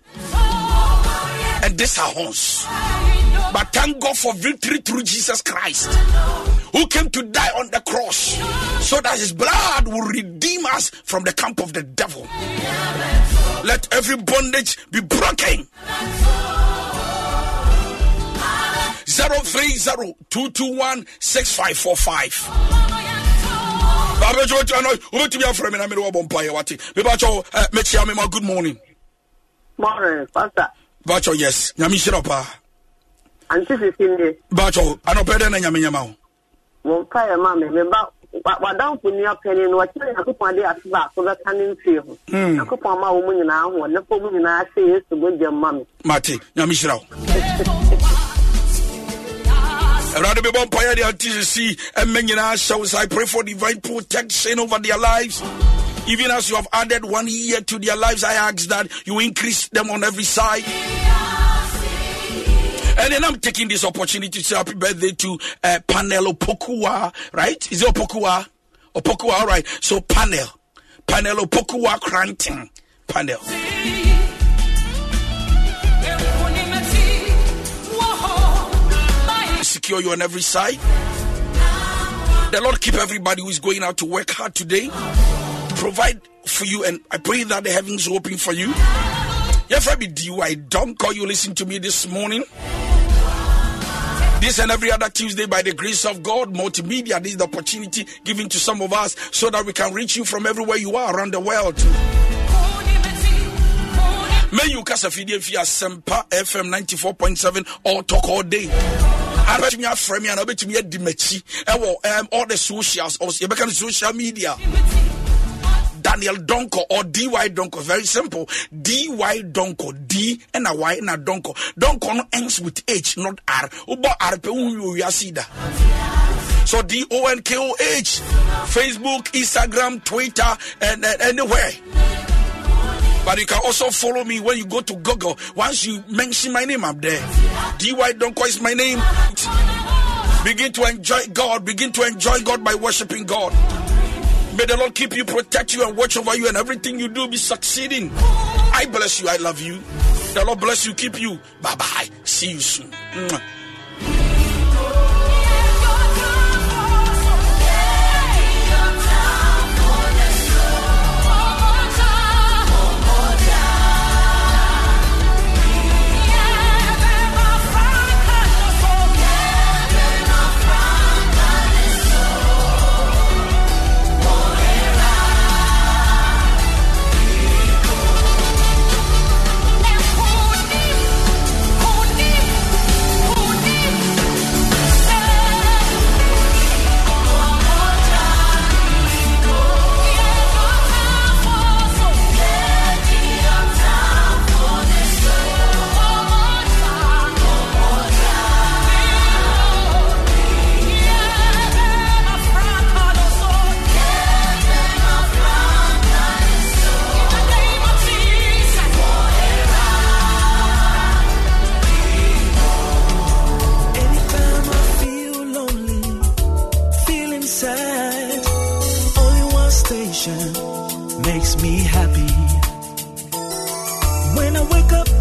And this are horns. But thank God for victory through Jesus Christ, who came to die on the cross so that his blood will redeem us from the camp of the devil. Let every bondage be broken. 030 221 6545. wobɛtumi afrɛ me na mede wɔbɔ mpayɛ wate mebakyɛ mekyia me ma good morning. Morning bakyɛ yes. Nyame hyira paa ante ah. sesinde bakyɛ anɔpɛ dɛ na nyame nyama wo wɔmpa yɛ ma me meba wadamfo ni apɛni no wɔkyerɛ nyankopɔn de ase baako bɛka ne mfie ho. Hmm. Nyankopɔn ma wo mu nyinaa ho ne fɔ mu nyinaa hyɛ yesu mogya ma me. Mate nyame hyira wo. Awurade bɛbɔ mpaeɛ de ante sisi ɛmɛ nyinaa hyɛ wo. I pray for divine protection over their lives. Even as you have added one year to their lives i ask that you increase them on every side and then I'm taking this opportunity to say happy birthday to uh, Panel Opokua, right? Is it Opokua? Opokua, all right. So Panel, Panel Opokua Cranting, Panel. secure you on every side. The Lord keep everybody who is going out to work hard today. Provide for you, and I pray that the heavens open for you. If I be I don't call you listen to me this morning. This and every other Tuesday, by the grace of God, multimedia, this is the opportunity given to some of us so that we can reach you from everywhere you are around the world. May you cast a video via Asempa FM 94.7 or talk all day. abɛtumi afrɛ me ana wobɛtumi adi m'akyi ɛwɔ all the socials yɛbɛka no social media Daniel Donkoh or DY Donkoh. Very simple. DY Donkoh. D and a Y and a Donkoh. Donkoh no ends with H, not R. Ubo R pe. So D O N K O H. Facebook, Instagram, Twitter, and, and anywhere. But you can also follow me when you go to Google. Once you mention my name, I'm there. DY Donkoh is my name. Begin to enjoy God. Begin to enjoy God by worshiping God. May the Lord keep you, protect you, and watch over you, and everything you do be succeeding. I bless you. I love you. The Lord bless you, keep you. Bye bye. See you soon. Makes me happy. When I wake up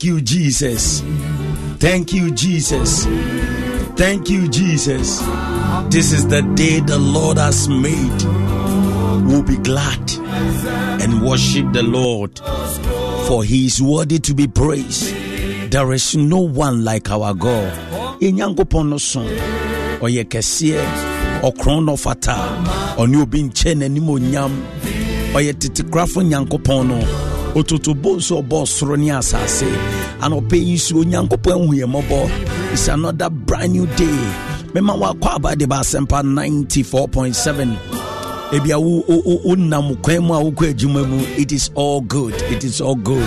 Thank you, Jesus. Thank you, Jesus. Thank you, Jesus. This is the day the Lord has made. We'll be glad and worship the Lord, for he is worthy to be praised. There is no one like our God. Enyankopɔn no so ɔyɛ kɛseɛ ɔkorɔn no fata ɔne obi nkyɛn n'anim onyam ɔyɛ tetekorafo nyankopɔn no ototobo nso ɔbɔ ɔsoro ne asase. Anɔpɛ yi so onyankopɔn ahu mmɔbɔ is another brand new day. Mɛma wakɔ aba de ba asɛmpa 94.7 ebia wo- wo- wo- wonam kwan mu a wokɔ adwuma mu. It is all good. It is all good.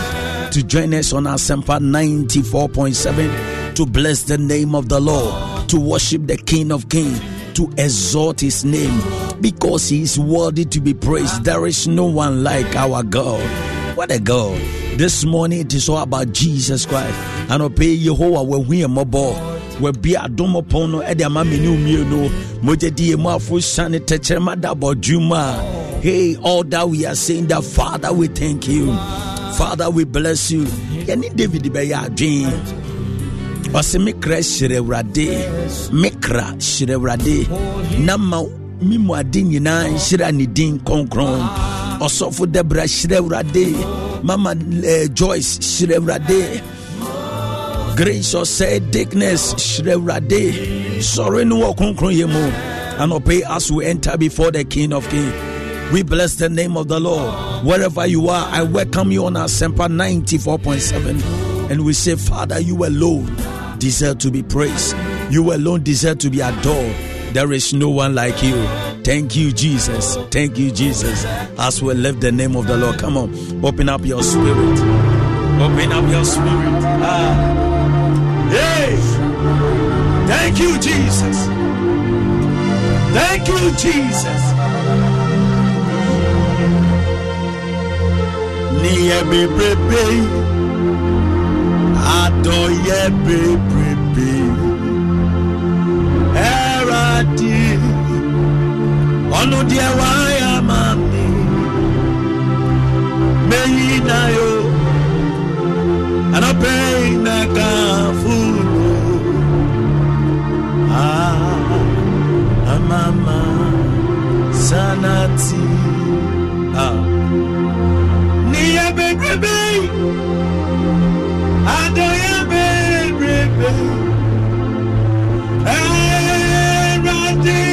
To join us on Asempa 94.7 to bless the name of the Lord, to worship the King of Kings, to exalt his name. Because he is worthy to be praised. There is no one like our God. What a God. This morning it is all about Jesus Christ. And obey Yehovah when we are mobile. wɔbi adom pɔn no ɛde ama me ne mmienu mogya di yɛ mu afo siane tɛkyerɛma da bɔdwuma a hey all that we are saying that father we thank you. Father we bless you. Yɛne david bɛyɛ adwen ɔsɛ me kra hyerɛ awurade me kra hyerɛ awurade na ma me mu din kronkron ɔsɔfo dɛbra hyerɛ mama eh, joyce hyerɛ grace ɔsɛ dickness hyerɛ awurade sɔre no wɔ kronkronyɛ mu anɔpɛ as we enter before the king of king we bless the name of the Lord. Wherever you are, I welcome you on Asempa 94.7. And we say, Father, you alone deserve to be praised. You alone deserve to be adored. There is no one like you. Thank you, Jesus. Thank you, Jesus. As we lift the name of the Lord, come on, open up your spirit. Open up your spirit. Ah. Hey! Thank you, Jesus. Thank you, Jesus. Niye bebrebe, adoye bebrebe, eradi, ọnu diẹ wáyà máa mi, meyi na yo, anọpẹ inaka funu, ah, amama sanati, ah. Niye bebrebe, adoye bebrebe, eradi, wáyà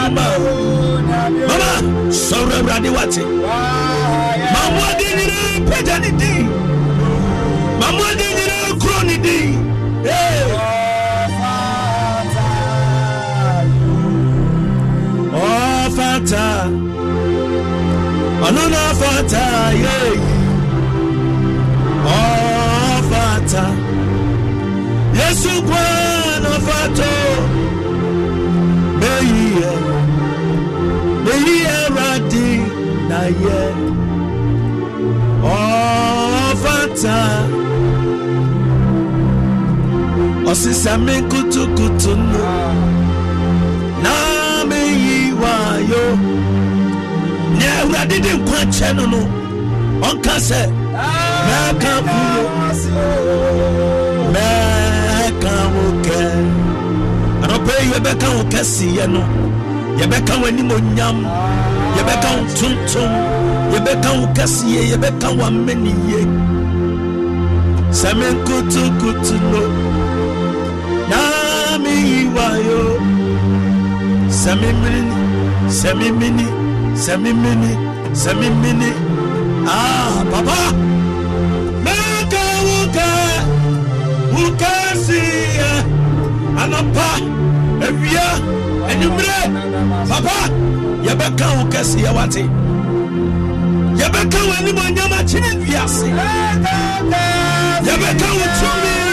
tɛtɛm adabɔdwuma mama sɔre awurade wate mamoade nyinaa pagya ne din mamoade nyinaa kuro ne din Hey! ɔfata ɔno na ɔfata yei ɔfata yesu kwa na ɔfato meyiyɛ awurade na yɛ ɔfata ɔsesame kutukutu no na meyi wayo. Ne awurade awurade de nkwa kyɛ no no ɔnka sɛ mɛka fuo mɛka wo kɛ anɔpɛ yi yɛbɛka wo kɛseyɛ no yɛbɛka wo animonyam yɛbɛka wo tontom yɛbɛka wo kɛseyɛ yɛbɛka wo amaniyɛ sɛ menkotokoto no. Na meyiwayo sɛ memini sɛ memini sɛ memini sɛ memini ah papa mɛka wo kɛ wo kɛseyɛ anɔpa awia anwummerɛ papa yɛbɛka wo kɛseyɛ wate yɛbɛka wo animonyam akyene wiase yɛbɛka wo tumi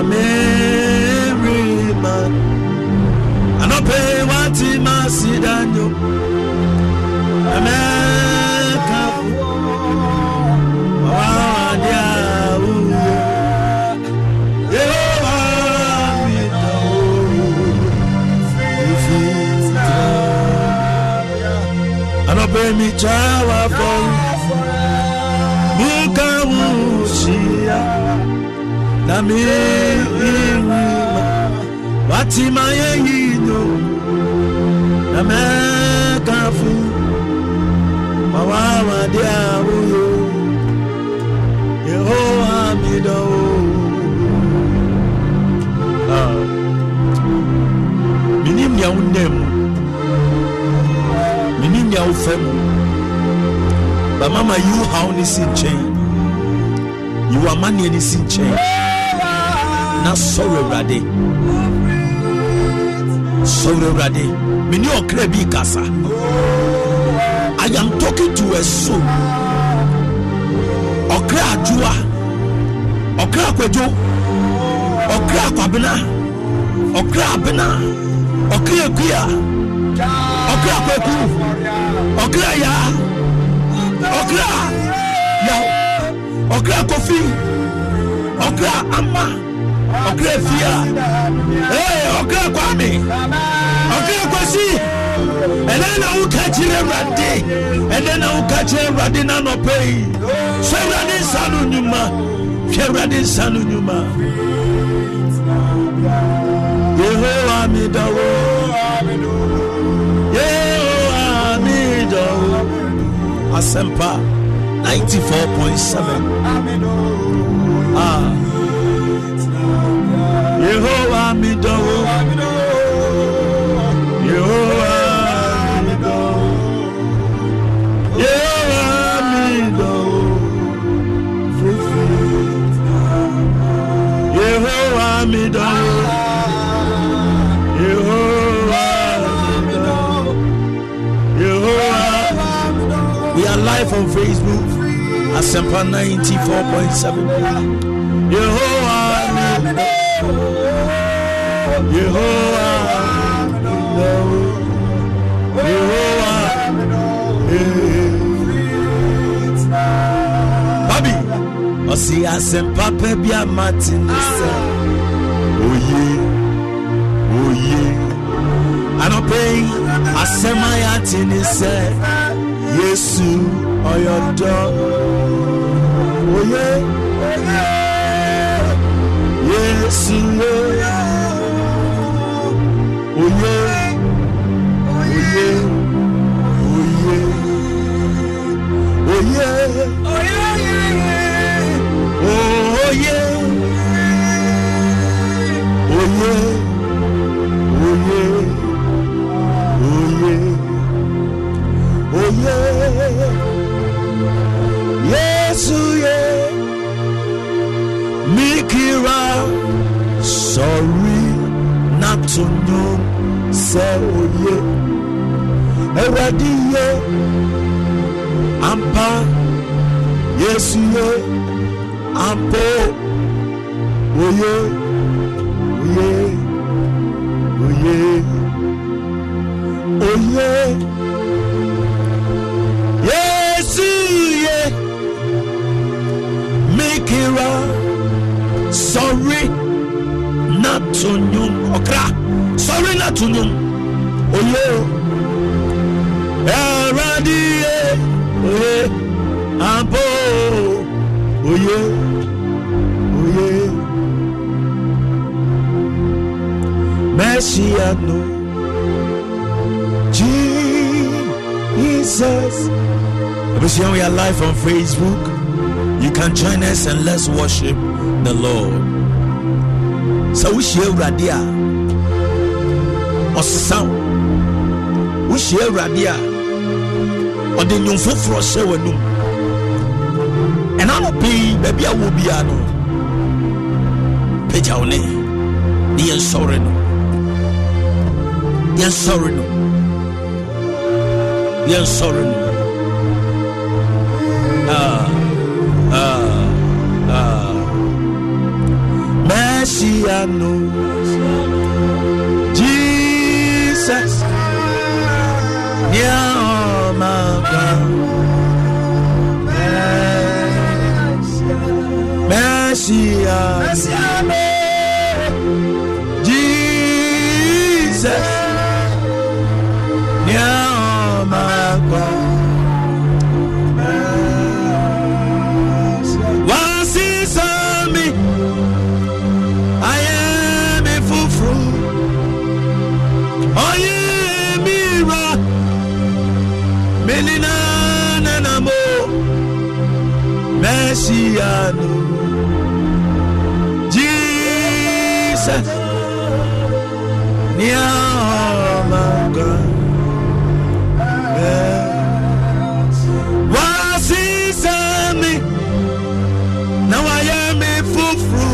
na merema anɔpɛ wate masida nyo na mɛka wawade a woyɛ yehowa medɔ anɔpɛ mitwa wafɔre na mehima watima nami iwima watimaye yinyo a woyo yehowa midowo ah. minim nea wonnɛ mu minim nea wofɛ mu bamama yiwo haw ne si nkyɛn yiwo amanneɛ ne si nkyɛn na sɔre awurade sɔre awurade mene ɔkra bi kasa i am talking to a soul. Ɔkra adwoa ɔkra akwadwo ɔkra akwabena ɔkra abena ɔkra akua ɔkra akwaku ɔkra yaa ɔkra yaw ɔkra kofi ɔkra ama ɔkra fia ɔkra kwame ɔkra kwasi ɛnɛ na woka kyerɛ awurade ɛnɛ na woka kyerɛ awurade na nɔpɛ yi hwɛ awurade nsa no nnwuma hwɛ awurade nsa no nnwuma yehowa medɔwo yehowa medɔwo asɛmpa 94.7 ah. Yehowa medɔwo yehowa medɔwo yehowa medɔwo yehowa medɔwo yehowa medɔwo yehowa we are live on facebook asempa 94.7 yehowa yehowa medɔwo yehowa babi ɔsi asɛmpa pɛ bi amate ne sɛ oye oye anɔpɛ yi asɛm a yɛate ne sɛ yesu ɔyɛ ɔdɔ oye yesu ye oye oye awurade a ɔsesa wo. Wohyia awurade a ɔde nnwom foforɔ hyɛ w'anum ɛna no pii baabi a wɔ biara no pagya wo ne ne yɛnsɔre no. Yɛnsɔre no. Yɛnsɔre no. Ah, ah, ah. Messiano Jesus Yeah, my God Messiano Jesus. Yeah, my God mẹsíàánú jesus wá sí sẹ́mi na wayɛ me foforo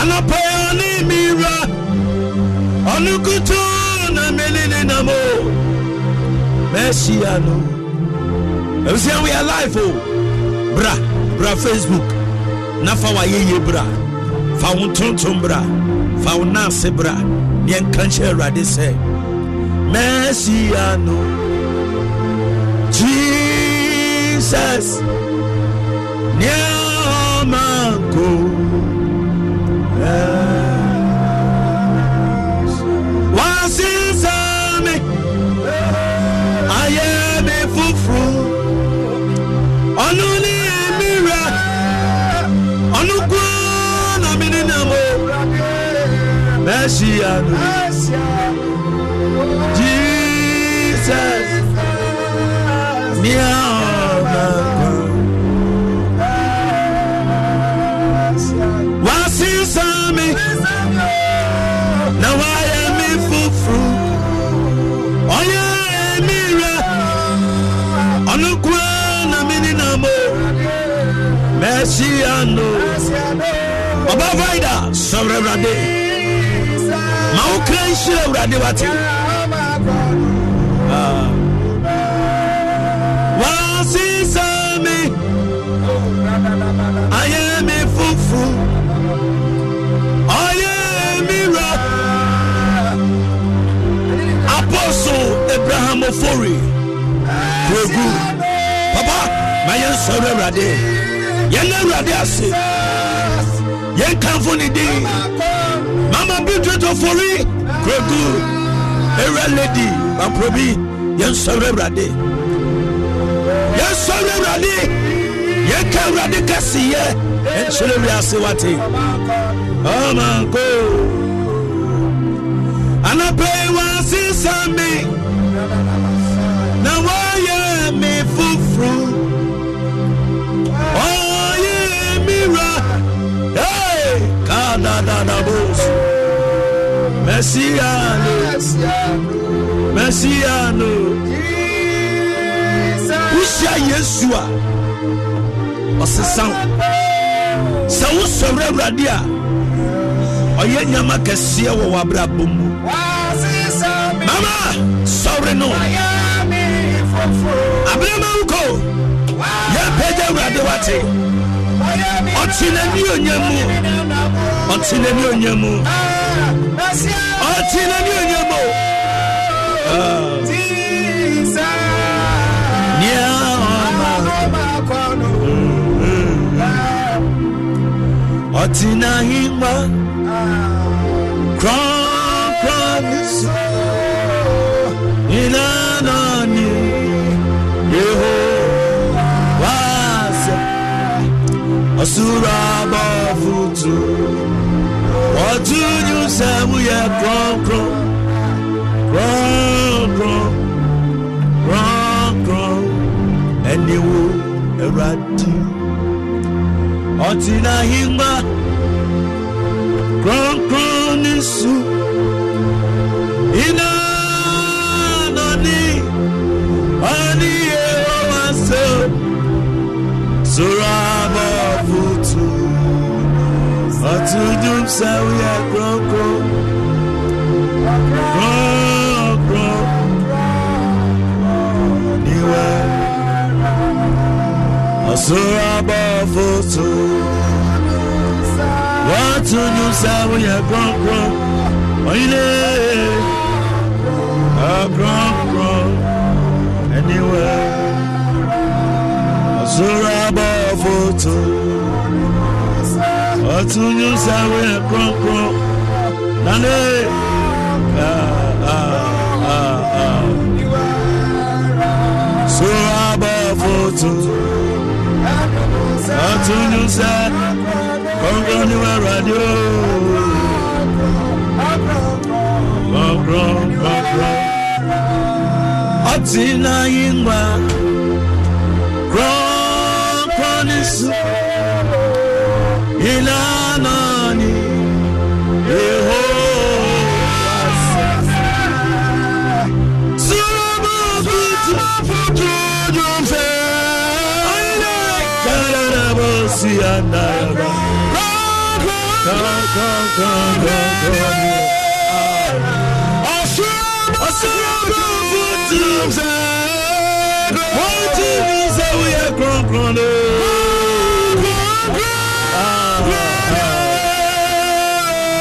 anɔpɛ ɔne mira ɔno kutu na mene ne nam o mɛhyia no we are alive, o bra bra facebook na fa wayɛyie bra fa wo ntontom bra fa wo naase bra ne yɛnka nhyɛ awurade sɛ mɛhyia no jesus Nyamanko. Wasizame. Ayeme fufru. Ọ̀nù Mẹ́sìánu. Jesus. Nyamanko. wasisami na wayɛ mi fufuru ɔyɛ emira ɔno kura na mi nina mo mɛsiano ɔba faida sɔrɔ awurade ma wo kra nhyira awurade wate Ah. wasisami ayɛ mi fufuru ɔyɛ mira apostle abraham ofori. Kuregu papa ma yɛnsɔre awurade. Yɛn awurade ase yɛnkamfo ne din mama bidret ofori kuregu ewura lady baprobi yɛnsɔre awurade yɛnsɔre awurade yɛnka awurade kɛseyɛ ɛnkyerɛ wiase wate ɔmanko anapɛi wasesa me na wayɛ me fufuru ɔyɛ Kadadadabos. Messiano. Messiano. Wohyia Yesu a ɔsesa wo sɛ wosɔre awurade a ɔyɛ nyama kɛseɛ wɔ w'abrabɔ mu mama sɔre no abrama wokɔ yɛpɛgya awurade wate ɔte n'ani onya mu ɔte n'ani onya mu ɔte n'ani onya mu nea ɔma ɔte ɔsoro abɔfoto wɔto nwum sɛ woyɛ kronkron kronkron kronkron ɛne wo awurade ɔte n'ahengua kronkron ne dwom sɛ woyɛ kronkron kronkron niwɛ ɔsoro abɔfoto wɔto dwom sɛ woyɛ kronkron ɔyine akronkron ɛniwɛ ɔsoro abɔfoto ɔto dwom sɛ woyɛ kronkron nane! Ah, ah, ah, ah. soro abɔfoto ɔto dwom sɛ kronkron niwɛ radio. Kronkron kronkron ɔte n'ahengua kronkron ne sí àdáyàbá. kọ́ńkọ́ńkọ́ńkọ́ńkọ́ ni. ọ̀ṣọ́mọ́ fútu fẹ́. wọ́n ti ní sẹ́wọ́yẹ kọ̀ọ̀kan lé.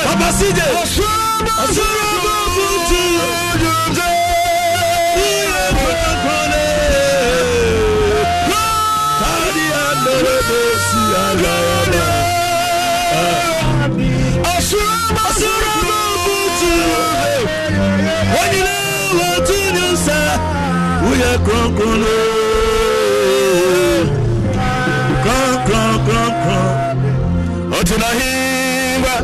Papa CJ. Ọ̀ṣọ́rọ̀ bá fútu. Iye Wọ́n nílé wọ́n tún ní sá. Iye kọ̀ọ̀kanlé. Kọ̀ọ̀kankankan. Ọ̀tún náà hìngbà.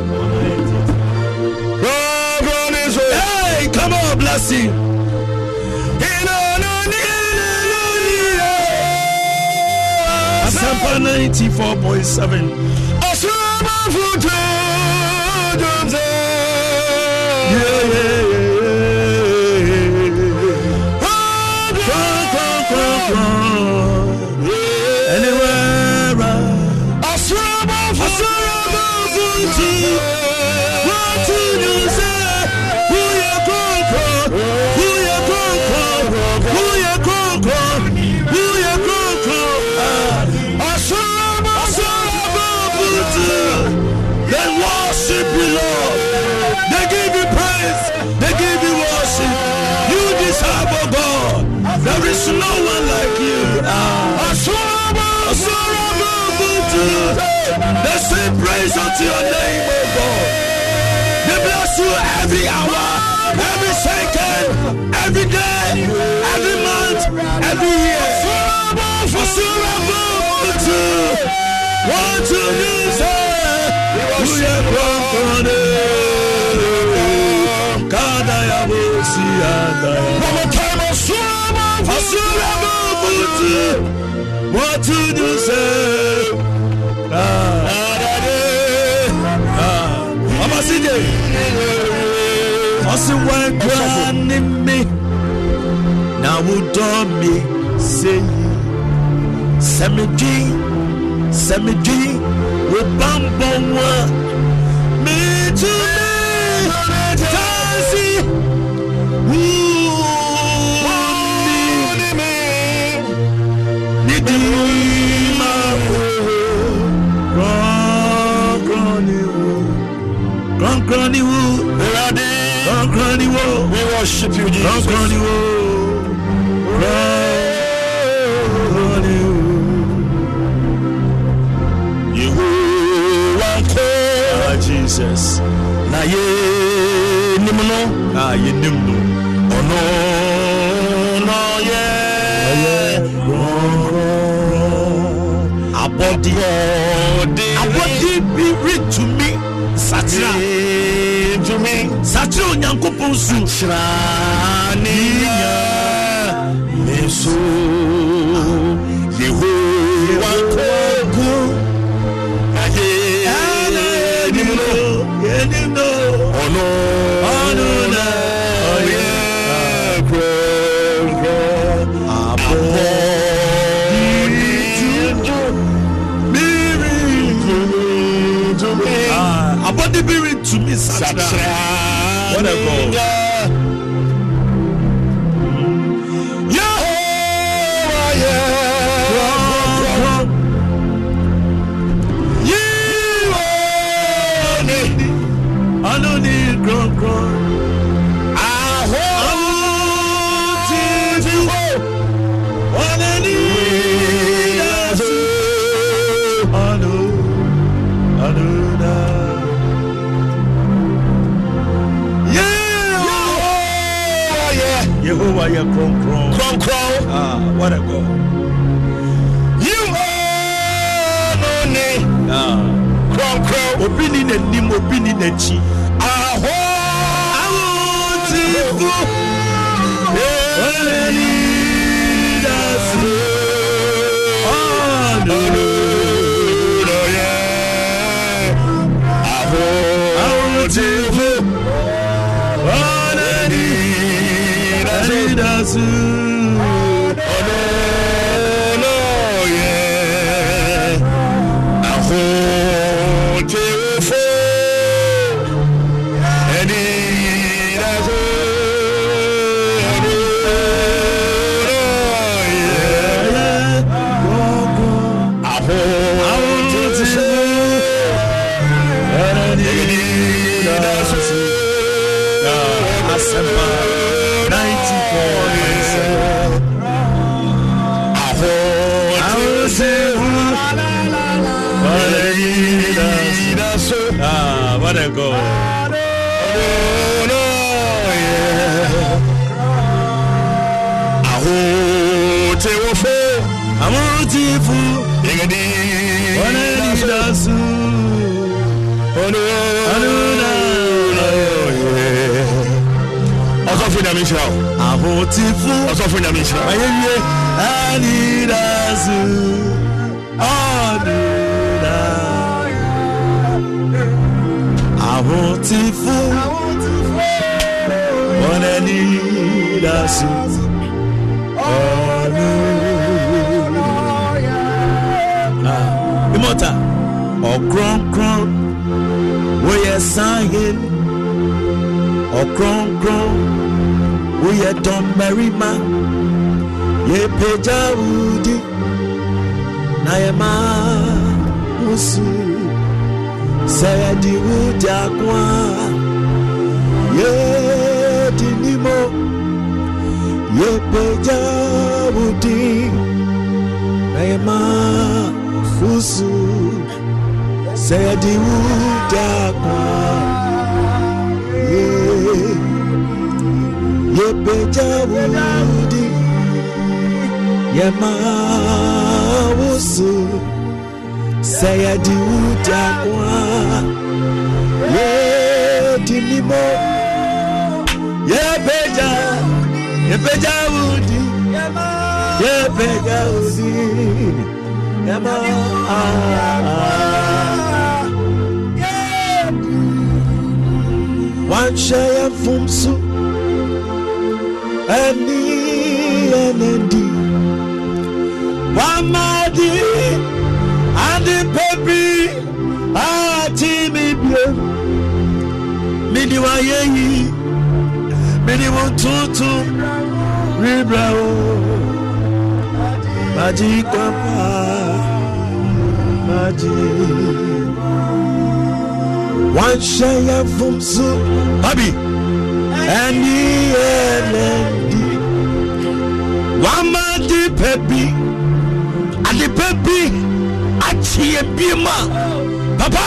Hey, come on, bless blessing. Asempa 94.7. Yeah, They praise unto your name, oh God. They bless you every hour, every second, every day, every month, every year. Want to use We are broken. Kada ya bosi ada. One time, Asura Babutu. What to do, say? Ah, ɔside ɔsi wɛgbɛa ni mi na wudɔ mi seyi "Semidi, semidi, wo bambɔ wa mitumi tansi wuu. We worship you, kɔnkɔn ni Jesus. wo kɔnkɔn ni wo. Yehowa nko Ah, Jesus. na ye nim no Ah, yɛnim no. ɔno na ɔyɛ Abɔde. Abɔde bi retumi sakyera. ntumi Sakyera Onyankopɔn su. kyerɛ ne nya me so. Yehowa nko na ye nim no. Yɛnim no. ɔno Ɔno na ɔyɛ kronkron Abɔde bi ntumi Ah, abɔde bi retumi what a God. Yiwo ni Ah. kronkron Obi ni n'anim, obi ni n'akyi. aho Ahotifo. Ɔno ni Yesu. Ɔno. no yɛ aho Ahotifo. Ɔno ni Yesu. ɔno ahotifo ọsọfo nyame nhyira ayé wie anidazu ọdida ahotifo ọnanidazu ọnu imota ọkronkron wọ́n yẹ sáyẹn ọkronkron. Wòye dọ̀mẹ́rìmá yɛpagya wo di na yɛma wo so sɛ yɛde wo di ako a yɛdi nimo yɛpagya wo di na yɛpagya wo di yɛma wo so sɛ yɛde wo di ako a yɛdi nimo yɛpagya yɛpagya wo di yɛpagya wo di yɛma wanhyɛ yɛ mfom so ẹni ẹnẹdi wàmàdì adìpẹ̀bí àti mìbíò mìdíwá yéyí mìdíwó tuntun rírà o. Màjì kápá màjì. One share of Babi, and the wama de pɛ bi ade pɛ bi akyeɛ bi ma papa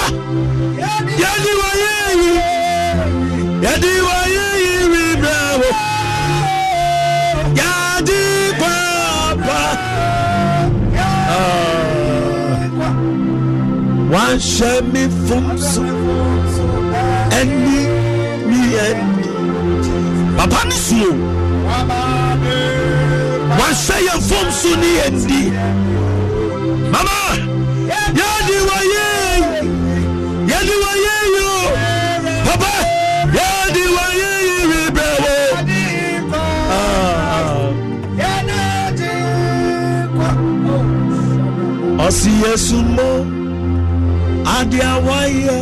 yɛde wɔyɛ yi yɛde wɔyɛ yi ribrɛ wo yɛde kwapa wanhyɛ me fom so ɛni mi ɛni papa ne suo wahyɛ yɛn fom so ne yɛn di mama yɛde wɔyɛ yɛde wɔyɛ yo. Papa yɛde wɔyɛ yi rebrɛ wo ah. ɔsi yesu mo ade a wayɛ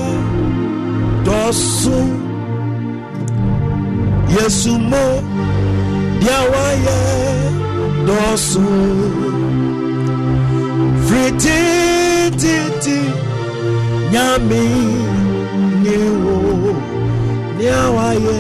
dɔso yesu mo deɛ wayɛ dɔso firitititi nyame ne wo deɛ wayɛ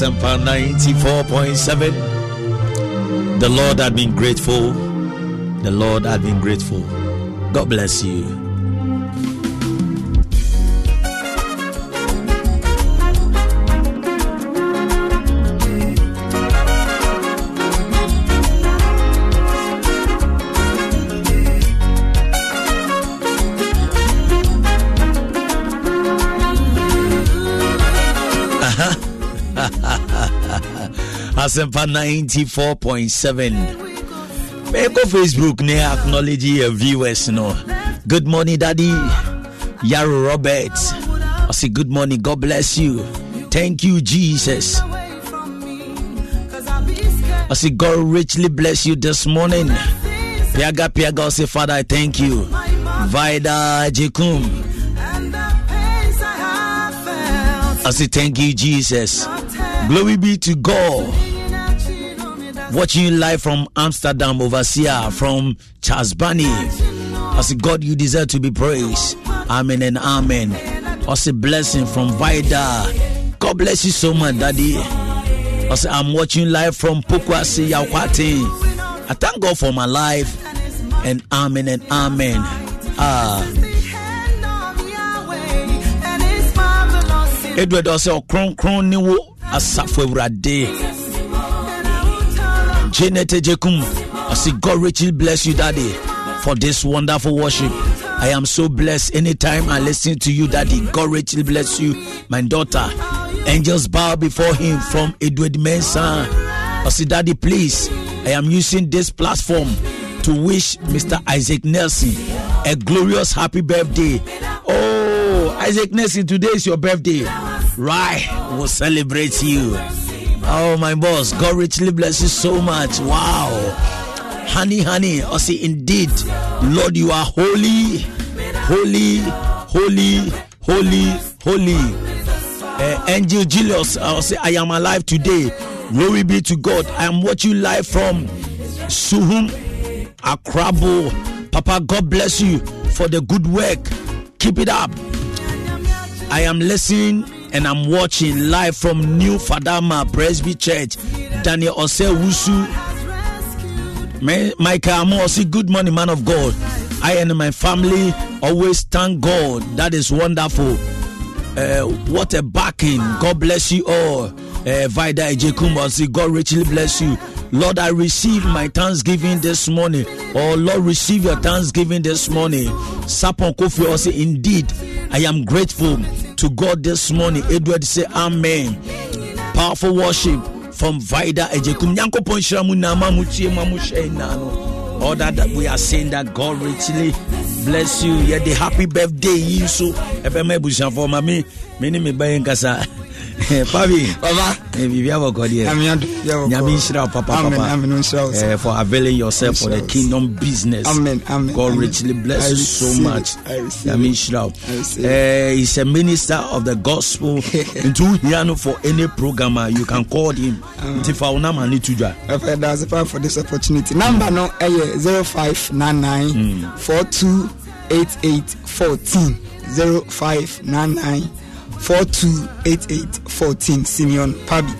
ha 94.7 the lord had been grateful. The lord had been grateful. God bless you asɛmpa 94.7 mɛkɔ facebook ne acknowledge your viewers no. Good morning daddy. Yaro robert. I say good morning. God bless you. Thank you jesus. I say god richly bless you this morning. Piaga piaga i say father i thank you. Vida jekum. I say thank you jesus. Glory be to god watching live from Amsterdam, overseer from Charles Bunny. I say, God, you deserve to be praised. Amen and amen. I say, blessing from Vida. God bless you so much, Daddy. I say, I'm watching live from Pukwasi Yakwati. I thank God for my life. And amen and amen. Ah. Edward I ɔsɛ ɔkronkron ne wo asafo awurade Ejekum. I say God richly bless you, Daddy, for this wonderful worship. I am so blessed anytime I listen to you, Daddy. God richly bless you, my daughter. Angels bow before him from Edward Mensa. I say, Daddy, please, I am using this platform to wish Mr. Isaac Nelson a glorious happy birthday. Oh, Isaac Nelson, today is your birthday. Right, we'll celebrate you. Oh, my boss, God richly bless you so much. Wow. Honey, honey, I say, indeed, Lord, you are holy, holy, holy, holy, holy. Uh, Angel Julius, I'll say, I am alive today. Glory be to God. I am watching live from Suhum, Akrabo. Papa, God bless you for the good work. Keep it up. I am listening and I'm watching live from New Fadama Presby Church. Daniel Ose Wusu. Michael Amosi, good morning, man of God. I and my family always thank God. That is wonderful. Uh, what a backing. God bless you all. Uh, Vida Ejekumasi, God richly bless you. Lord, I receive my thanksgiving this morning. Oh, Lord, receive your thanksgiving this morning. Sapon Kofi also, indeed, I am grateful to God this morning. Edward say, Amen. Powerful worship from Vida Ejekum. All that, that we are saying that God richly bless you. Yeah, the happy birthday yi so. Efe ma ebusuafo ma me me ne me bɛyɛ nkasa. Papi. Baba. Eh, Bibi abɔkɔ deɛ. Nyame adom, yɛ wɔ Nyame kɔ. nhyira wo papa Amen, papa. amen, nhyira wo, sir. Eh, for availing yourself for the Nhyira wo, sir. kingdom business. Amen, amen, God amen. richly bless I you so receive much. it, I receive Nyame it. nhyira wo. I receive Eh, he's a minister of the gospel. <laughs> Nti wohia no for any program a you can call him. Nti fa wo nama ne to dwa. Papa, that's the for this opportunity. Number no, eh, 0599 4288 14. 0599 4288 14. Simeon Pabi.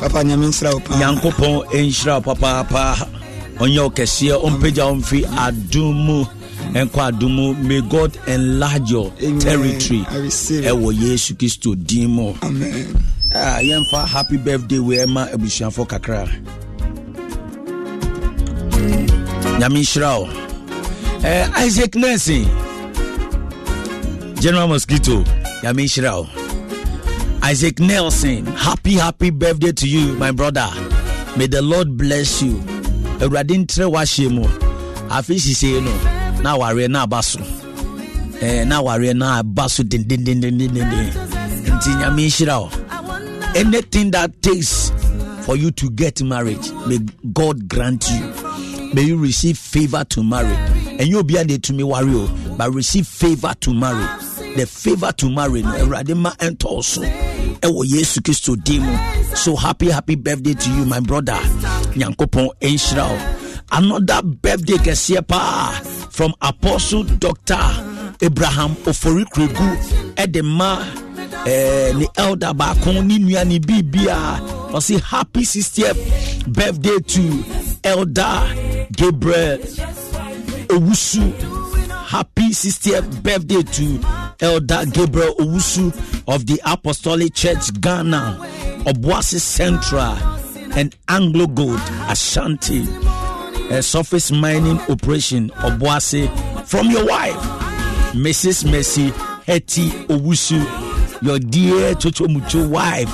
Papa, nyame nhyira wo paa. nyankopɔn ɛnhyira wo papaapa ɔnyɛ wo kɛseɛ ɔmpagya wo mfiri adom mu ɛnkɔ adom mu may god enlarge your Amen. territory ɛwɔ yesu kristo din mu Amen. Ah, yɛmfa happy birthday wei ɛma abusuafo kakra nyame nhyira wo Eh, isaac nelson general mosquito nyame nhyira isaac nelson happy happy birthday to you my brother. May the lord bless you. Awurade ntrɛ wahyɛ mu. Afei sisei no na awareɛ na aba so na awareɛ na aba so nti nyame nhyira wo anything that takes for you to get married may god grant you. May you receive favor to marry. Ɛnyɛ obia na ɛtumi ware o but receive favor to marry the favor to marry no awurade ma ɛntɔɔ so. Ɛwɔ yesu kristo din so happy happy birthday to you my brother. Nyankopɔn ɛnhyira wo. Another birthday kɛseɛ paa from apostle dr abraham oforikregu ɛde ma eh, ne elder baako ne nua ne biribia ɔse happy 60th birthday to elder gabriel owusu happy 60th birthday to elder gabriel owusu of the apostolic church ghana. Obuasi central and anglo gold ashanti. A surface mining operation obuasi. From your wife mrs mercy hetty owusu your dear chochomucho wife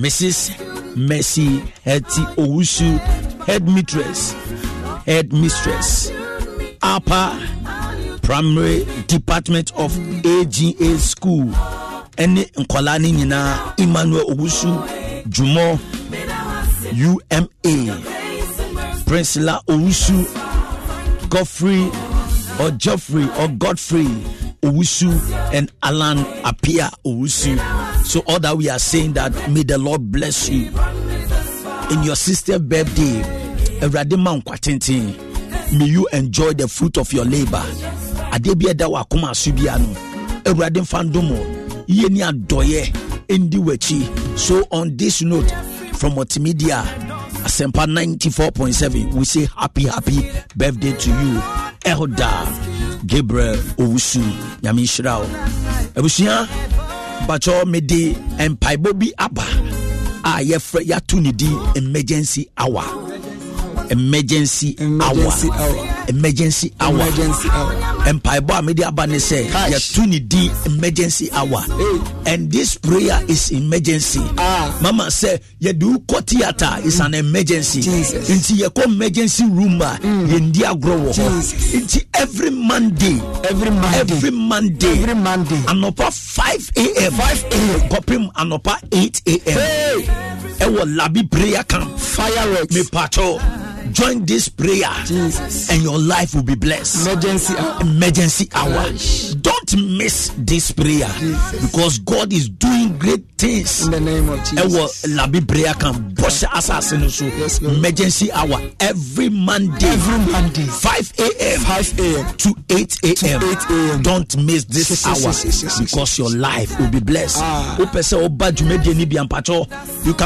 mrs mercy hetty owusu head mistress head mistress upper primary department of aga school. Ɛne nkɔlaa no nyinaa emmanuel owusu dwumɔ uma princela owusu godfrey or geoffrey or godfrey owusu and alan apia owusu. So all that we are saying that may the lord bless you. In your sister birthday awurade ma nkwa tenten may you enjoy the fruit of your labor. Adeɛ bi ɛda wɔ akoma so bia no awurade mfa ndom wo. yie ne adɔyɛ ndi w'akyi so on this note from multimedia asempa 94.7 we say happy happy birthday to you. Elder gabriel owusu nyame nhyira wo abusua bakyɛ mede mpaebɔ bi aba a yɛfrɛ yɛato ne din emergency hour emergency, Emergency hour hour. emergency hour Emergency hour. mpaebɔ a mede aba ne sɛ yɛto ne din emergency hour Hey. and this prayer is emergency Ah. mama sɛ yɛde wo kɔ theatre is an emergency nti yɛkɔ emergency room a yɛndi agorɔ wɔ hɔ nti every monday Every Monday. every monday Every Monday. anɔpa 5 am 5 a.m. kɔpem anɔpa 8 am Hey! ɛwɔ labi prayer camp Fireworks. mepatɔ join this prayer Jesus. and your life will be blessed Emergency hour. emergency hour don't miss this prayer because god is doing great things In the name of Jesus. labi prayer kan bɔhyɛ asase no so Yes, Lord. emergency hour every monday Every Monday. 5 a.m 5 a.m. to 8 a.m. To 8 a.m. Don't miss this yes, hour because your life will be blessed. Ah. Ni you can